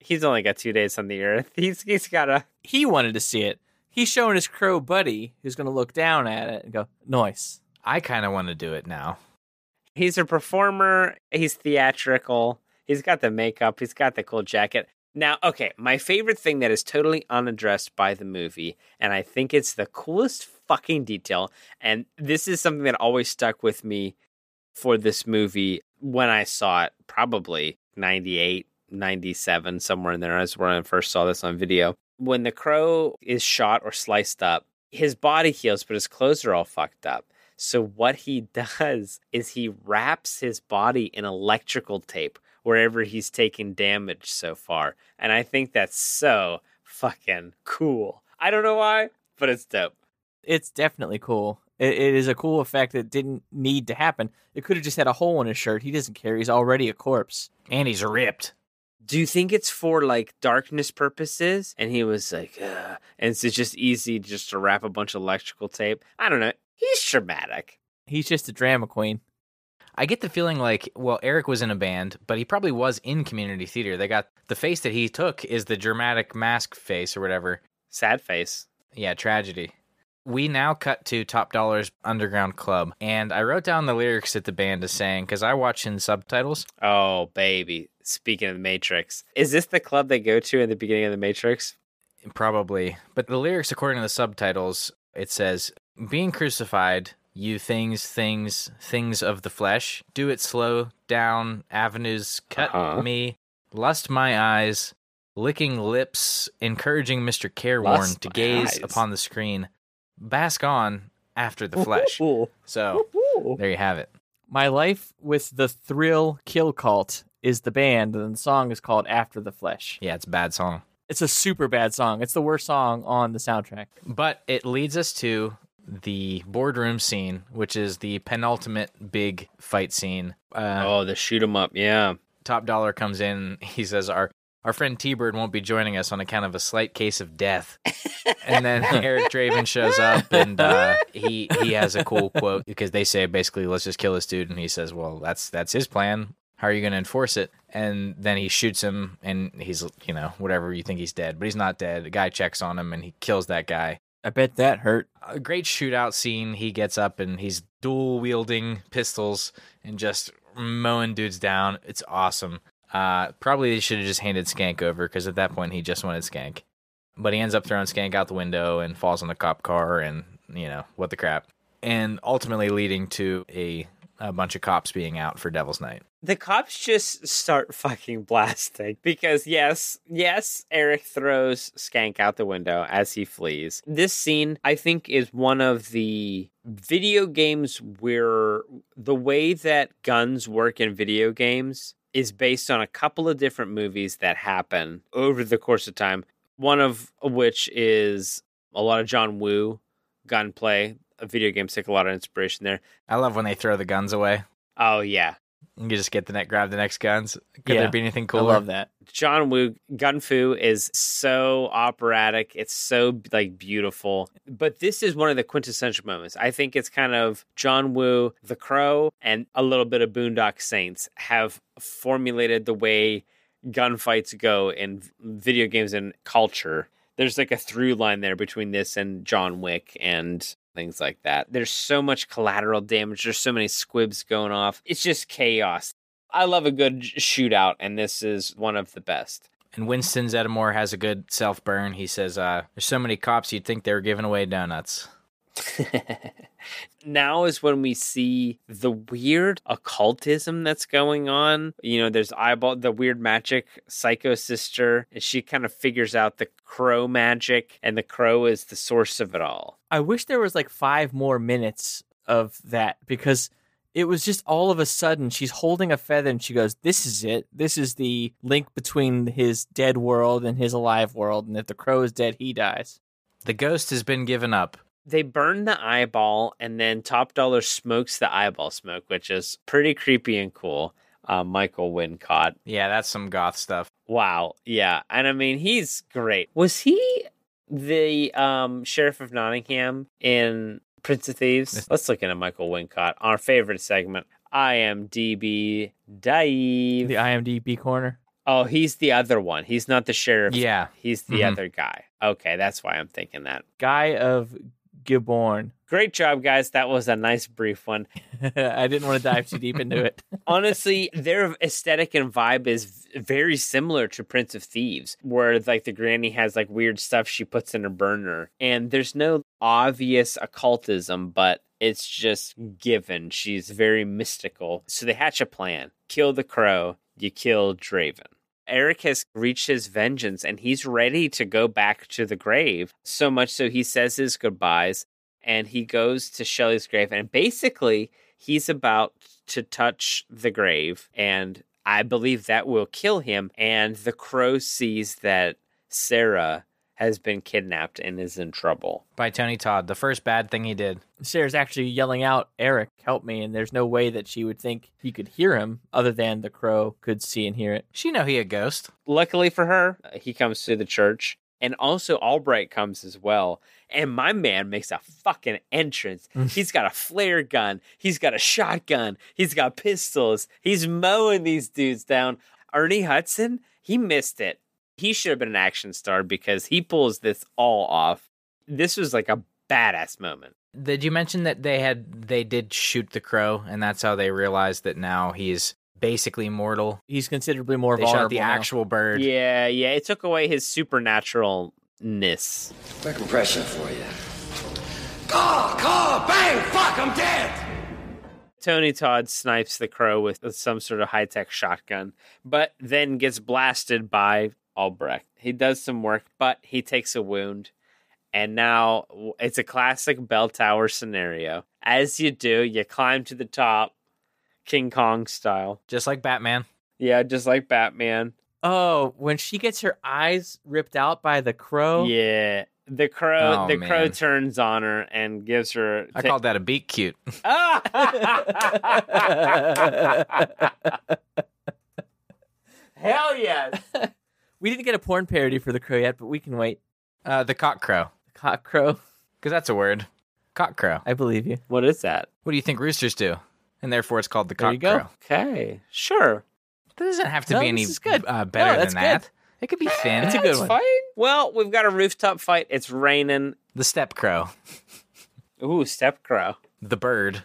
He's only got two days on the earth. He's he's got a He wanted to see it. He's showing his crow buddy who's going to look down at it and go, noise. I kind of want to do it now. he's a performer. He's theatrical. He's got the makeup. He's got the cool jacket. Now, okay, my favorite thing that is totally unaddressed by the movie, and I think it's the coolest fucking detail, and this is something that always stuck with me for this movie when I saw it, probably 98, 97, somewhere in there. That's when I first saw this on video. When the crow is shot or sliced up, his body heals, but his clothes are all fucked up. So what he does is he wraps his body in electrical tape wherever he's taken damage so far. And I think that's so fucking cool. I don't know why, but it's dope. It's definitely cool. It, it is a cool effect that didn't need to happen. It could have just had a hole in his shirt. He doesn't care. He's already a corpse. And he's ripped. Do you think it's for like darkness purposes? And he was like, Ugh. and it's just easy just to wrap a bunch of electrical tape. I don't know. He's dramatic. He's just a drama queen. I get the feeling like, well, Eric was in a band, but he probably was in community theater. They got the face that he took is the dramatic mask face or whatever. Sad face. Yeah, tragedy. We now cut to Top Dollar's Underground Club, and I wrote down the lyrics that the band is saying because I watch in subtitles. Oh, baby. Speaking of the Matrix, is this the club they go to in the beginning of the Matrix? Probably. But the lyrics, according to the subtitles, it says, Being crucified, you things, things, things of the flesh, do it slow down, avenues cut Uh-huh. me, lust my eyes, licking lips, encouraging Mr. Careworn Lust to gaze eyes. upon the screen, bask on after the flesh. Ooh. So there you have it. My Life with the Thrill Kill Cult is the band, and the song is called After the Flesh. Yeah, it's a bad song. It's a super bad song. It's the worst song on the soundtrack. But it leads us to the boardroom scene, which is the penultimate big fight scene. Uh, oh, the shoot 'em up. Yeah. Top Dollar comes in. He says, "Our our friend T Bird won't be joining us on account of a slight case of death." and then Eric Draven shows up, and uh, he he has a cool quote because they say basically, "Let's just kill this dude," and he says, "Well, that's that's his plan. How are you going to enforce it?" And then he shoots him, and he's you know whatever you think he's dead, but he's not dead. The guy checks on him, and he kills that guy. I bet that hurt. A great shootout scene. He gets up and he's dual wielding pistols and just mowing dudes down. It's awesome. Uh, probably they should have just handed Skank over because at that point he just wanted Skank. But he ends up throwing Skank out the window and falls on the cop car and, you know, what the crap. And ultimately leading to a, a bunch of cops being out for Devil's Night. The cops just start fucking blasting because yes, yes, Eric throws Skank out the window as he flees. This scene, I think, is one of the video games where the way that guns work in video games is based on a couple of different movies that happen over the course of time. One of which is a lot of John Woo gunplay. Video games take a lot of inspiration there. I love when they throw the guns away. Oh yeah, You just get the next, grab the next guns. Could Yeah, there be anything cool? I cooler? love that. John Woo Gun Fu is so operatic. It's so like beautiful. But this is one of the quintessential moments. I think it's kind of John Woo, The Crow, and a little bit of Boondock Saints have formulated the way gunfights go in video games and culture. There's like a through line there between this and John Wick and things like that. There's so much collateral damage. There's so many squibs going off. It's just chaos. I love a good shootout, and this is one of the best. And Winston Zeddemore has a good self burn. He says, uh, There's so many cops you'd think they were giving away donuts. now is when we see the weird occultism that's going on. You know, there's eyeball, the weird magic psycho sister, and she kind of figures out the crow magic, and the crow is the source of it all. I wish there was like five more minutes of that because it was just all of a sudden she's holding a feather and she goes, This is it. This is the link between his dead world and his alive world. And if the crow is dead, he dies. The ghost has been given up. They burn the eyeball, and then Top Dollar smokes the eyeball smoke, which is pretty creepy and cool. Uh, Michael Wincott. Yeah, that's some goth stuff. Wow. Yeah. And I mean, he's great. Was he the um, sheriff of Nottingham in Prince of Thieves? Let's look into Michael Wincott, our favorite segment. IMDb dive. The IMDb corner. oh, he's the other one. He's not the sheriff. Yeah. He's the Mhm. other guy. Okay, that's why I'm thinking that. Guy of Gisborne. Great job, guys. That was a nice brief one. I didn't want to dive too deep into it. honestly, their aesthetic and vibe is very similar to Prince of Thieves, where like the granny has like weird stuff she puts in her burner, and there's no obvious occultism, but it's just given. She's very mystical. So they hatch a plan: kill the crow, you kill Draven. Eric has reached his vengeance and he's ready to go back to the grave. So much so he says his goodbyes and he goes to Shelley's grave and basically he's about to touch the grave and I believe that will kill him and the crow sees that Sarah has been kidnapped and is in trouble. By Tony Todd. The first bad thing he did. Sarah's actually yelling out, Eric, help me. And there's no way that she would think he could hear him other than the crow could see and hear it. She know he a ghost. Luckily for her, uh, he comes to the church and also Albrecht comes as well. And my man makes a fucking entrance. He's got a flare gun. He's got a shotgun. He's got pistols. He's mowing these dudes down. Ernie Hudson, he missed it. He should have been an action star because he pulls this all off. This was like a badass moment. Did you mention that they had they did shoot the crow and that's how they realized that now he's basically mortal? He's considerably more They vulnerable. shot the now. actual bird. Yeah, yeah, it took away his supernaturalness. Quick impression for you. Caw, caw, bang, fuck, I'm dead! Tony Todd snipes the crow with, with some sort of high tech shotgun, but then gets blasted by Albrecht. He does some work, but he takes a wound. And now it's a classic bell tower scenario. As you do, you climb to the top, King Kong style. Just like Batman. Yeah, just like Batman. Oh, when she gets her eyes ripped out by the crow. Yeah. The crow, Oh, the crow turns on her and gives her. I called that a beak cute. Hell yes! we didn't get a porn parody for the crow yet, but we can wait. Uh, the cock crow, The cock crow. because that's a word. Cock crow. I believe you. What is that? What do you think roosters do? And therefore, it's called the There cock you go. crow. Okay, sure. That doesn't have to No, be any is good. Uh, better No, that's than that. good. It could be thin. It's a good That's one. fine. Well, we've got a rooftop fight. It's raining. The step crow, Ooh, step crow. the bird.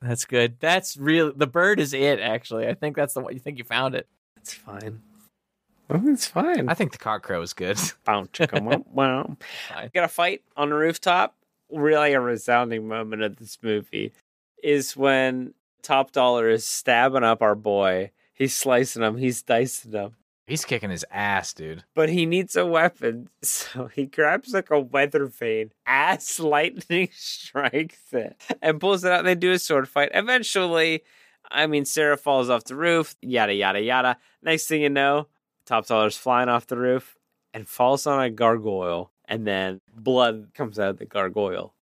That's good. That's real. The bird is it. Actually, I think that's the one. You think you found it? It's fine. Oh, it's fine. I think the cock crow is good. Bow, chicka, wow, wow. Got a fight on the rooftop. Really, a resounding moment of this movie is when Top Dollar is stabbing up our boy. He's slicing him. He's dicing him. He's kicking his ass, dude. But he needs a weapon, so he grabs like a weather vane, ass lightning strikes it, and pulls it out. And they do a sword fight. Eventually, I mean, Sarah falls off the roof. Yada yada yada. Next thing you know, Top Dollar's flying off the roof and falls on a gargoyle, and then blood comes out of the gargoyle.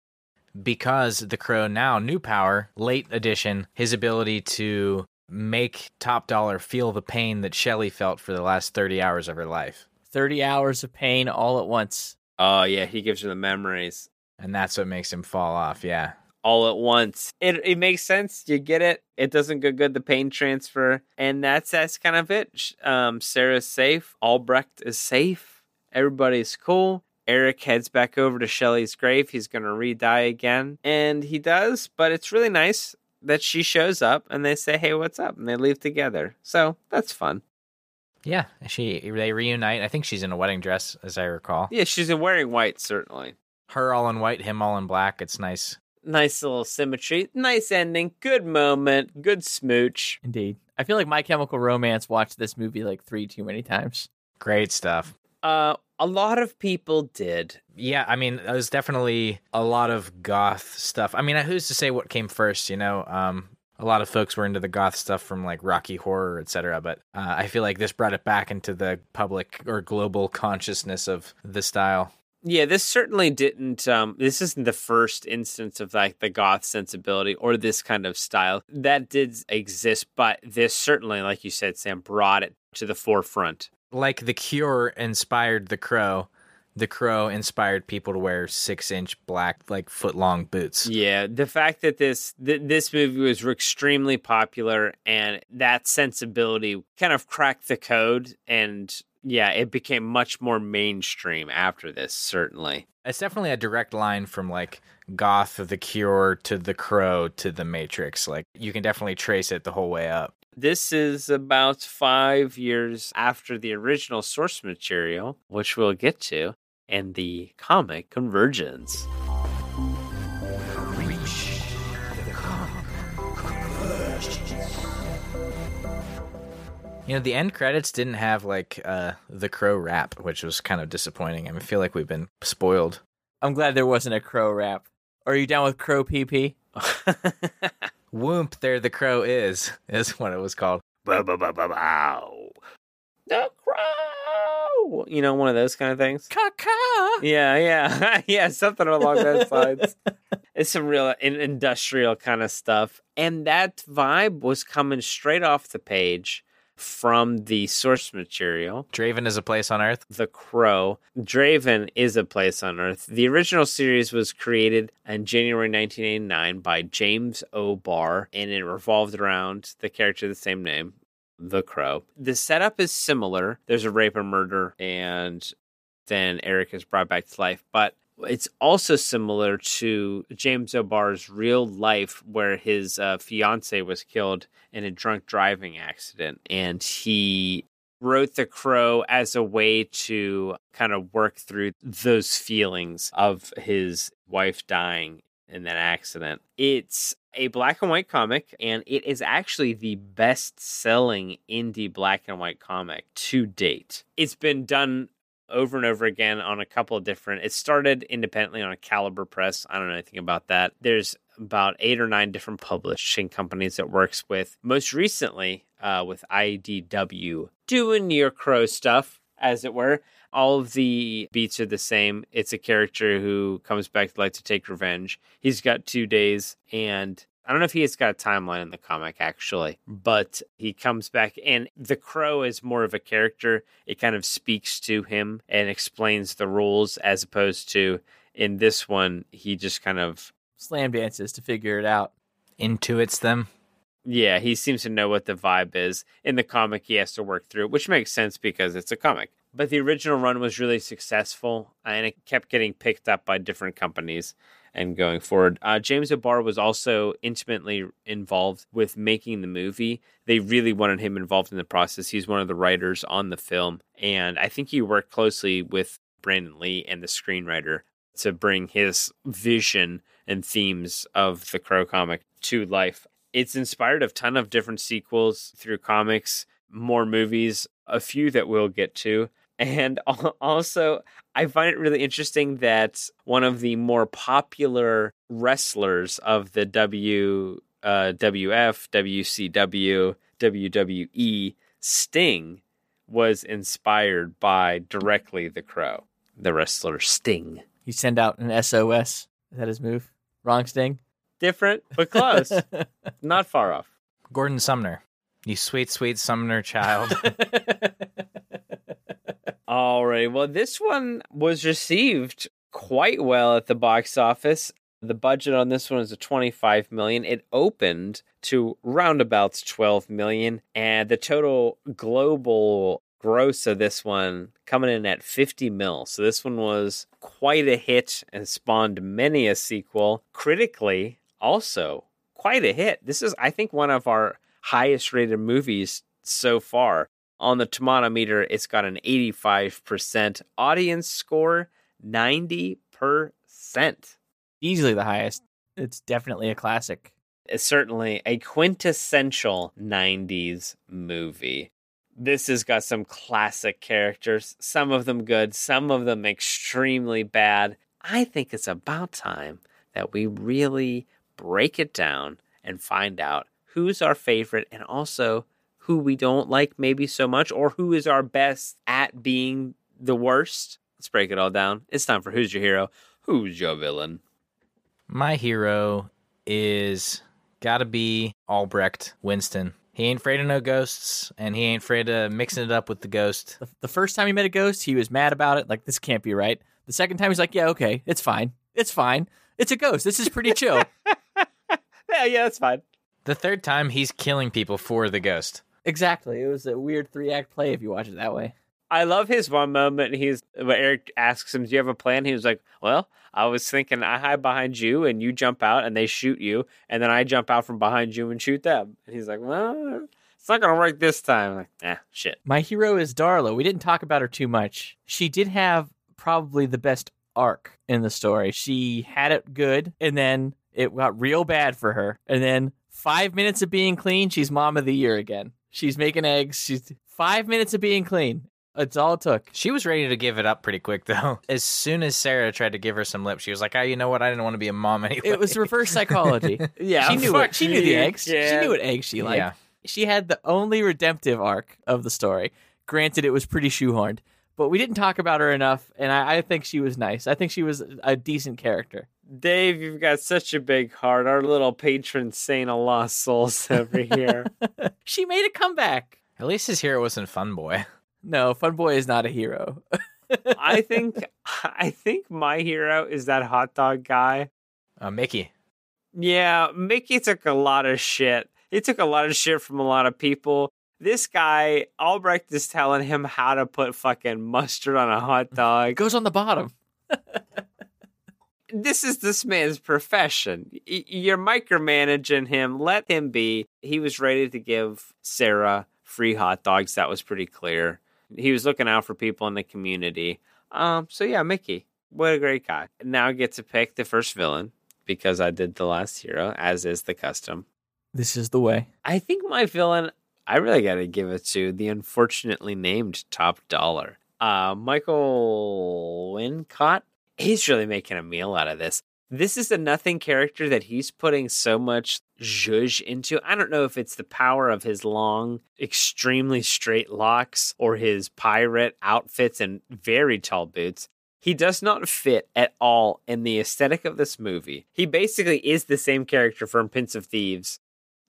Because the crow now, new power, late edition, his ability to make Top Dollar feel the pain that Shelly felt for the last 30 hours of her life. Thirty hours of pain all at once. Oh yeah, he gives her the memories And that's what makes him fall off, yeah. All at once. It it makes sense. You get it. It doesn't go good. The pain transfer, and that's that's kind of it. Um, Sarah's safe. Albrecht is safe. Everybody's cool. Eric heads back over to Shelley's grave. He's gonna re-die again, and he does. But it's really nice that she shows up, and they say, "Hey, what's up?" and they leave together. So that's fun. Yeah, she they reunite. I think she's in a wedding dress, as I recall. Yeah, she's wearing white, certainly. Her all in white, him all in black. It's nice. Nice little symmetry. Nice ending. Good moment. Good smooch. Indeed. I feel like My Chemical Romance watched this movie like three too many times. Great stuff. Uh, a lot of people did. Yeah, I mean, there's definitely a lot of goth stuff. I mean, who's to say what came first? You know, um, a lot of folks were into the goth stuff from like Rocky Horror, etc. But uh, I feel like this brought it back into the public or global consciousness of the style. Yeah, this certainly didn't. Um, this isn't the first instance of like the goth sensibility or this kind of style that did exist, but this certainly, like you said, Sam, brought it to the forefront. Like The Cure inspired The Crow. The Crow inspired people to wear six-inch black, like foot-long boots. Yeah, the fact that this th- this movie was extremely popular and that sensibility kind of cracked the code, and yeah, it became much more mainstream after this. Certainly. It's definitely a direct line from like goth, of The Cure to The Crow to The Matrix. Like you can definitely trace it the whole way up. This is about five years after the original source material, which we'll get to, and the comic Convergence. You know, the end credits didn't have like uh the crow rap, which was kind of disappointing. I, mean, I feel like we've been spoiled. I'm glad there wasn't a crow rap. Are you down with crow PP? Whoomp, there the crow is, is what it was called. Bow, bow, bow, bow, bow. The crow! You know, one of those kind of things. Caca. Yeah, yeah, yeah, something along those lines. It's some real in- industrial kind of stuff. And that vibe was coming straight off the page from the source material. Draven is a place on Earth. The Crow. Draven is a place on Earth. The original series was created in January 1989 by James O'Barr, and it revolved around the character of the same name, The Crow. The setup is similar. There's a rape and murder, and then Eric is brought back to life. But it's also similar to James O'Barr's real life, where his uh, fiance was killed in a drunk driving accident, and he wrote The Crow as a way to kind of work through those feelings of his wife dying in that accident. It's a black and white comic, and it is actually the best selling indie black and white comic to date. It's been done over and over again on a couple of different. It started independently on a Caliber Press. I don't know anything about that. There's about eight or nine different publishing companies that works with. Most recently, uh, with IDW, doing your crow stuff, as it were. All of the beats are the same. It's a character who comes back to like to take revenge. He's got two days, and I don't know if he has got a timeline in the comic actually, but he comes back, and the crow is more of a character. It kind of speaks to him and explains the rules, as opposed to in this one, he just kind of Slam dances to figure it out. Intuits them. Yeah, he seems to know what the vibe is. In the comic, he has to work through it, which makes sense because it's a comic. But the original run was really successful and it kept getting picked up by different companies and going forward. Uh, James O'Barr was also intimately involved with making the movie. They really wanted him involved in the process. He's one of the writers on the film. And I think he worked closely with Brandon Lee and the screenwriter to bring his vision and themes of the Crow comic to life. It's inspired a ton of different sequels through comics, more movies, a few that we'll get to. And also, I find it really interesting that one of the more popular wrestlers of the W, uh, WF, WCW, WWE, Sting, was inspired by directly the Crow, the wrestler Sting. He send out an SOS. Is that his move? Wrong sting. Different, but close. Not far off. Gordon Sumner. You sweet, sweet Sumner child. All right. Well, this one was received quite well at the box office. The budget on this one is a 25 million. It opened to roundabouts 12 million, and the total global gross of this one coming in at 50 mil. So this one was quite a hit and spawned many a sequel. Critically, also quite a hit. This is, I think, one of our highest rated movies so far. On the tomato meter, it's got an 85% audience score, 90%. Easily the highest. It's definitely a classic. It's certainly a quintessential 90s movie. This has got some classic characters, some of them good, some of them extremely bad. I think it's about time that we really break it down and find out who's our favorite and also who we don't like maybe so much or who is our best at being the worst. Let's break it all down. It's time for Who's Your Hero? Who's Your Villain? My hero is gotta be Albrecht Winston. He ain't afraid of no ghosts, and he ain't afraid of mixing it up with the ghost. The, the first time he met a ghost, he was mad about it. Like, this can't be right. The second time, he's like, yeah, okay, it's fine. It's fine. It's a ghost. This is pretty chill. Yeah, yeah, that's fine. The third time, he's killing people for the ghost. Exactly. It was a weird three act play if you watch it that way. I love his one moment. He's when Eric asks him, "Do you have a plan?" He was like, "Well, I was thinking I hide behind you and you jump out and they shoot you, and then I jump out from behind you and shoot them." And he's like, "Well, it's not gonna work this time." I'm like, ah, shit. My hero is Darla. We didn't talk about her too much. She did have probably the best arc in the story. She had it good, and then it got real bad for her. And then five minutes of being clean, she's mom of the year again. She's making eggs. She's five minutes of being clean. It's all it took. She was ready to give it up pretty quick, though. As soon as Sarah tried to give her some lip, she was like, "Oh, you know what? I didn't want to be a mom anyway." It was reverse psychology. Yeah, she knew fuck what she knew the you, eggs. She knew what eggs she liked. Yeah. She had the only redemptive arc of the story. Granted, it was pretty shoehorned, but we didn't talk about her enough, and I, I think she was nice. I think she was a decent character. Dave, you've got such a big heart. Our little patron saint of lost souls over here. She made a comeback. At least his hero wasn't Fun Boy. No, Fun Boy is not a hero. I think, I think my hero is that hot dog guy. Uh, Mickey. Yeah, Mickey took a lot of shit. He took a lot of shit from a lot of people. This guy, Albrecht is telling him how to put fucking mustard on a hot It dog. goes on the bottom. This is this man's profession. You're micromanaging him. Let him be. He was ready to give Sarah free hot dogs. That was pretty clear. He was looking out for people in the community. Um, so yeah, Mickey, what a great guy. Now I get to pick the first villain because I did the last hero, as is the custom. This is the way. I think my villain, I really got to give it to the unfortunately named Top Dollar. Uh, Michael Wincott, he's really making a meal out of this. This is a nothing character that he's putting so much zhuzh into. I don't know if it's the power of his long, extremely straight locks or his pirate outfits and very tall boots. He does not fit at all in the aesthetic of this movie. He basically is the same character from Prince of Thieves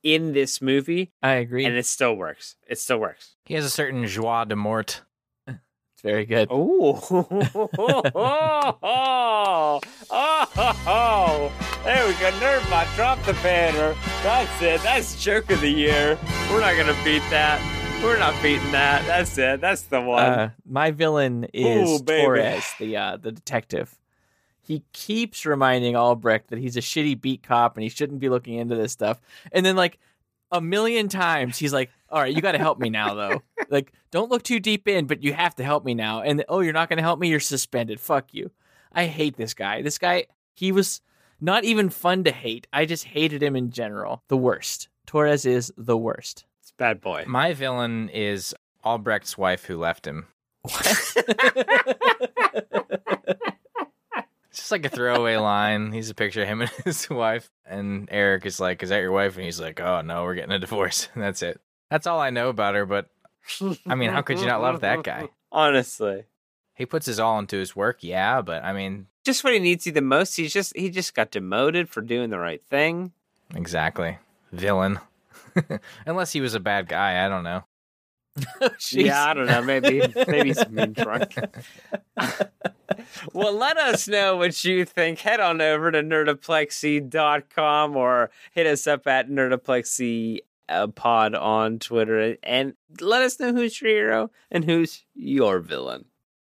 in this movie, I agree. and it still works. It still works. He has a certain joie de mort. Very good. Oh, oh, oh, oh! there we go. Nerdbot, drop the banner. That's it. That's joke of the year. We're not gonna beat that. We're not beating that. That's it. That's the one. Uh, my villain is Ooh. Torres, the uh, the detective. He keeps reminding Albrecht that he's a shitty beat cop and he shouldn't be looking into this stuff. And then like a million times he's like, "All right, you got to help me now though. like don't look too deep in, but you have to help me now." And oh, you're not going to help me, you're suspended. Fuck you. I hate this guy. This guy, he was not even fun to hate. I just hated him in general. The worst. Torres is the worst. it's bad boy. My villain is Albrecht's wife who left him. It's just like a throwaway line. He's a picture of him and his wife. And Eric is like, Is that your wife? And he's like, Oh, no, we're getting a divorce. And that's it. That's all I know about her. But I mean, how could you not love that guy? Honestly, He puts his all into his work, yeah. But I mean, just when he needs you the most, he's just he just got demoted for doing the right thing. exactly. Villain. Unless he was a bad guy. I don't know. Yeah, I don't know. Maybe maybe he's mean drunk. well, let us know what you think. Head on over to nerdoplexy.com or hit us up at nerdoplexy uh, pod on Twitter and let us know who's your hero and who's your villain.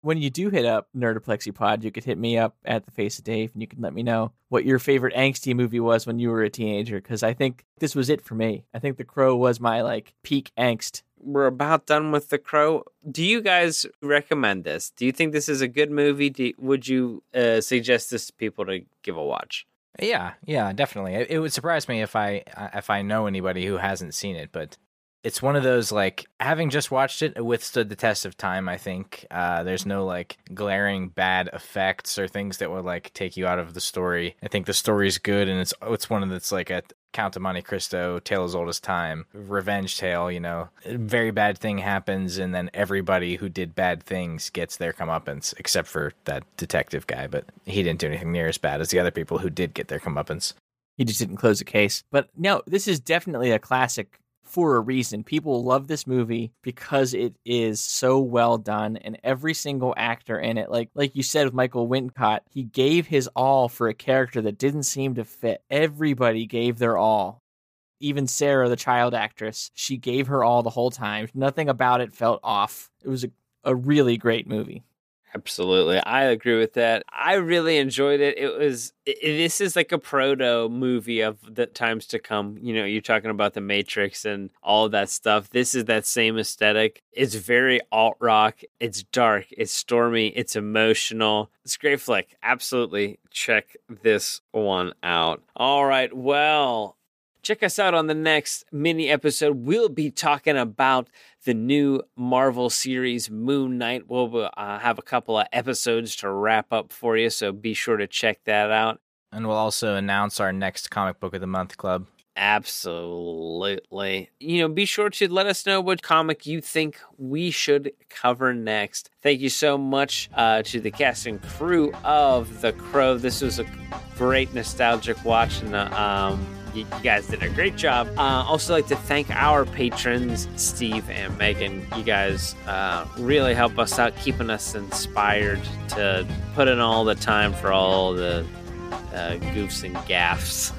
when you do hit up Nerdoplexy Pod, you could hit me up at the Face of Dave, and you can let me know what your favorite angsty movie was when you were a teenager. Because I think this was it for me. I think The Crow was my like peak angst. We're about done with The Crow. Do you guys recommend this? Do you think this is a good movie? Do, would you uh, suggest this to people to give a watch? Yeah, yeah, definitely. It, it would surprise me if I if I know anybody who hasn't seen it, but it's one of those like having just watched it, it withstood the test of time. I think uh, there's no like glaring bad effects or things that would like take you out of the story. I think the story's good, and it's it's one of that's like a Count of Monte Cristo, tale as old as time, revenge tale. You know, very bad thing happens, and then everybody who did bad things gets their comeuppance, except for that detective guy. But he didn't do anything near as bad as the other people who did get their comeuppance. He just didn't close the case. But no, this is definitely a classic for a reason. People love this movie because it is so well done and every single actor in it, like like you said with Michael Wincott, he gave his all for a character that didn't seem to fit. Everybody gave their all. Even Sarah, the child actress, she gave her all the whole time. Nothing about it felt off. It was a, a really great movie. Absolutely. I agree with that. I really enjoyed it. It was i this is like a proto movie of the times to come. You know, you're talking about the Matrix and all that stuff. This is that same aesthetic. It's very alt rock. It's dark, it's stormy, it's emotional. It's great flick. Absolutely. Check this one out. All right. Well, check us out on the next mini episode. We'll be talking about the new Marvel series Moon Knight. We'll uh, have a couple of episodes to wrap up for you, so be sure to check that out. And we'll also announce our next comic book of the month club. Absolutely. You know, be sure to let us know what comic you think we should cover next. Thank you so much uh, to the cast and crew of The Crow. This was a great nostalgic watch, and uh, um, you, you guys did a great job. Uh, also, like to thank our patrons, Steve and Megan. You guys uh, really help us out, keeping us inspired to put in all the time for all the uh, goofs and gaffs.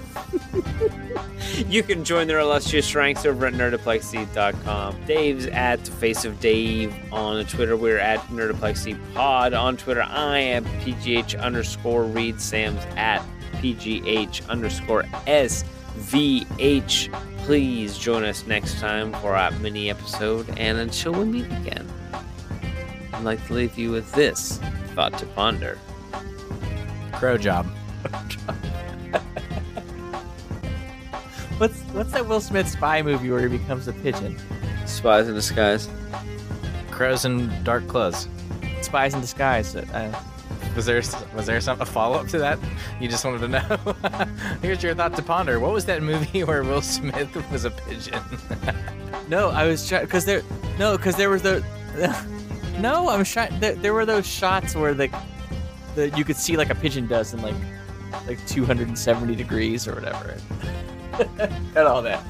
you can join their illustrious ranks over at nerdoplexy.com. Dave's at face of Dave on Twitter. We're at nerdoplexy pod on Twitter. I am pgh underscore read. Sam's at pgh underscore svh. Please join us next time for our mini episode. And until we meet again, I'd like to leave you with this thought to ponder. Crow job. What's what's that Will Smith spy movie where he becomes a pigeon? Spies in disguise. Crows in dark clothes. Spies in Disguise. Uh, Was there was there some a follow up to that? You just wanted to know. Here's your thought to ponder. What was that movie where Will Smith was a pigeon? no, I was trying because there. No, because there was the. no, I'm trying. There, there were those shots where the, the you could see like a pigeon does in like, like 270 degrees or whatever. and all that.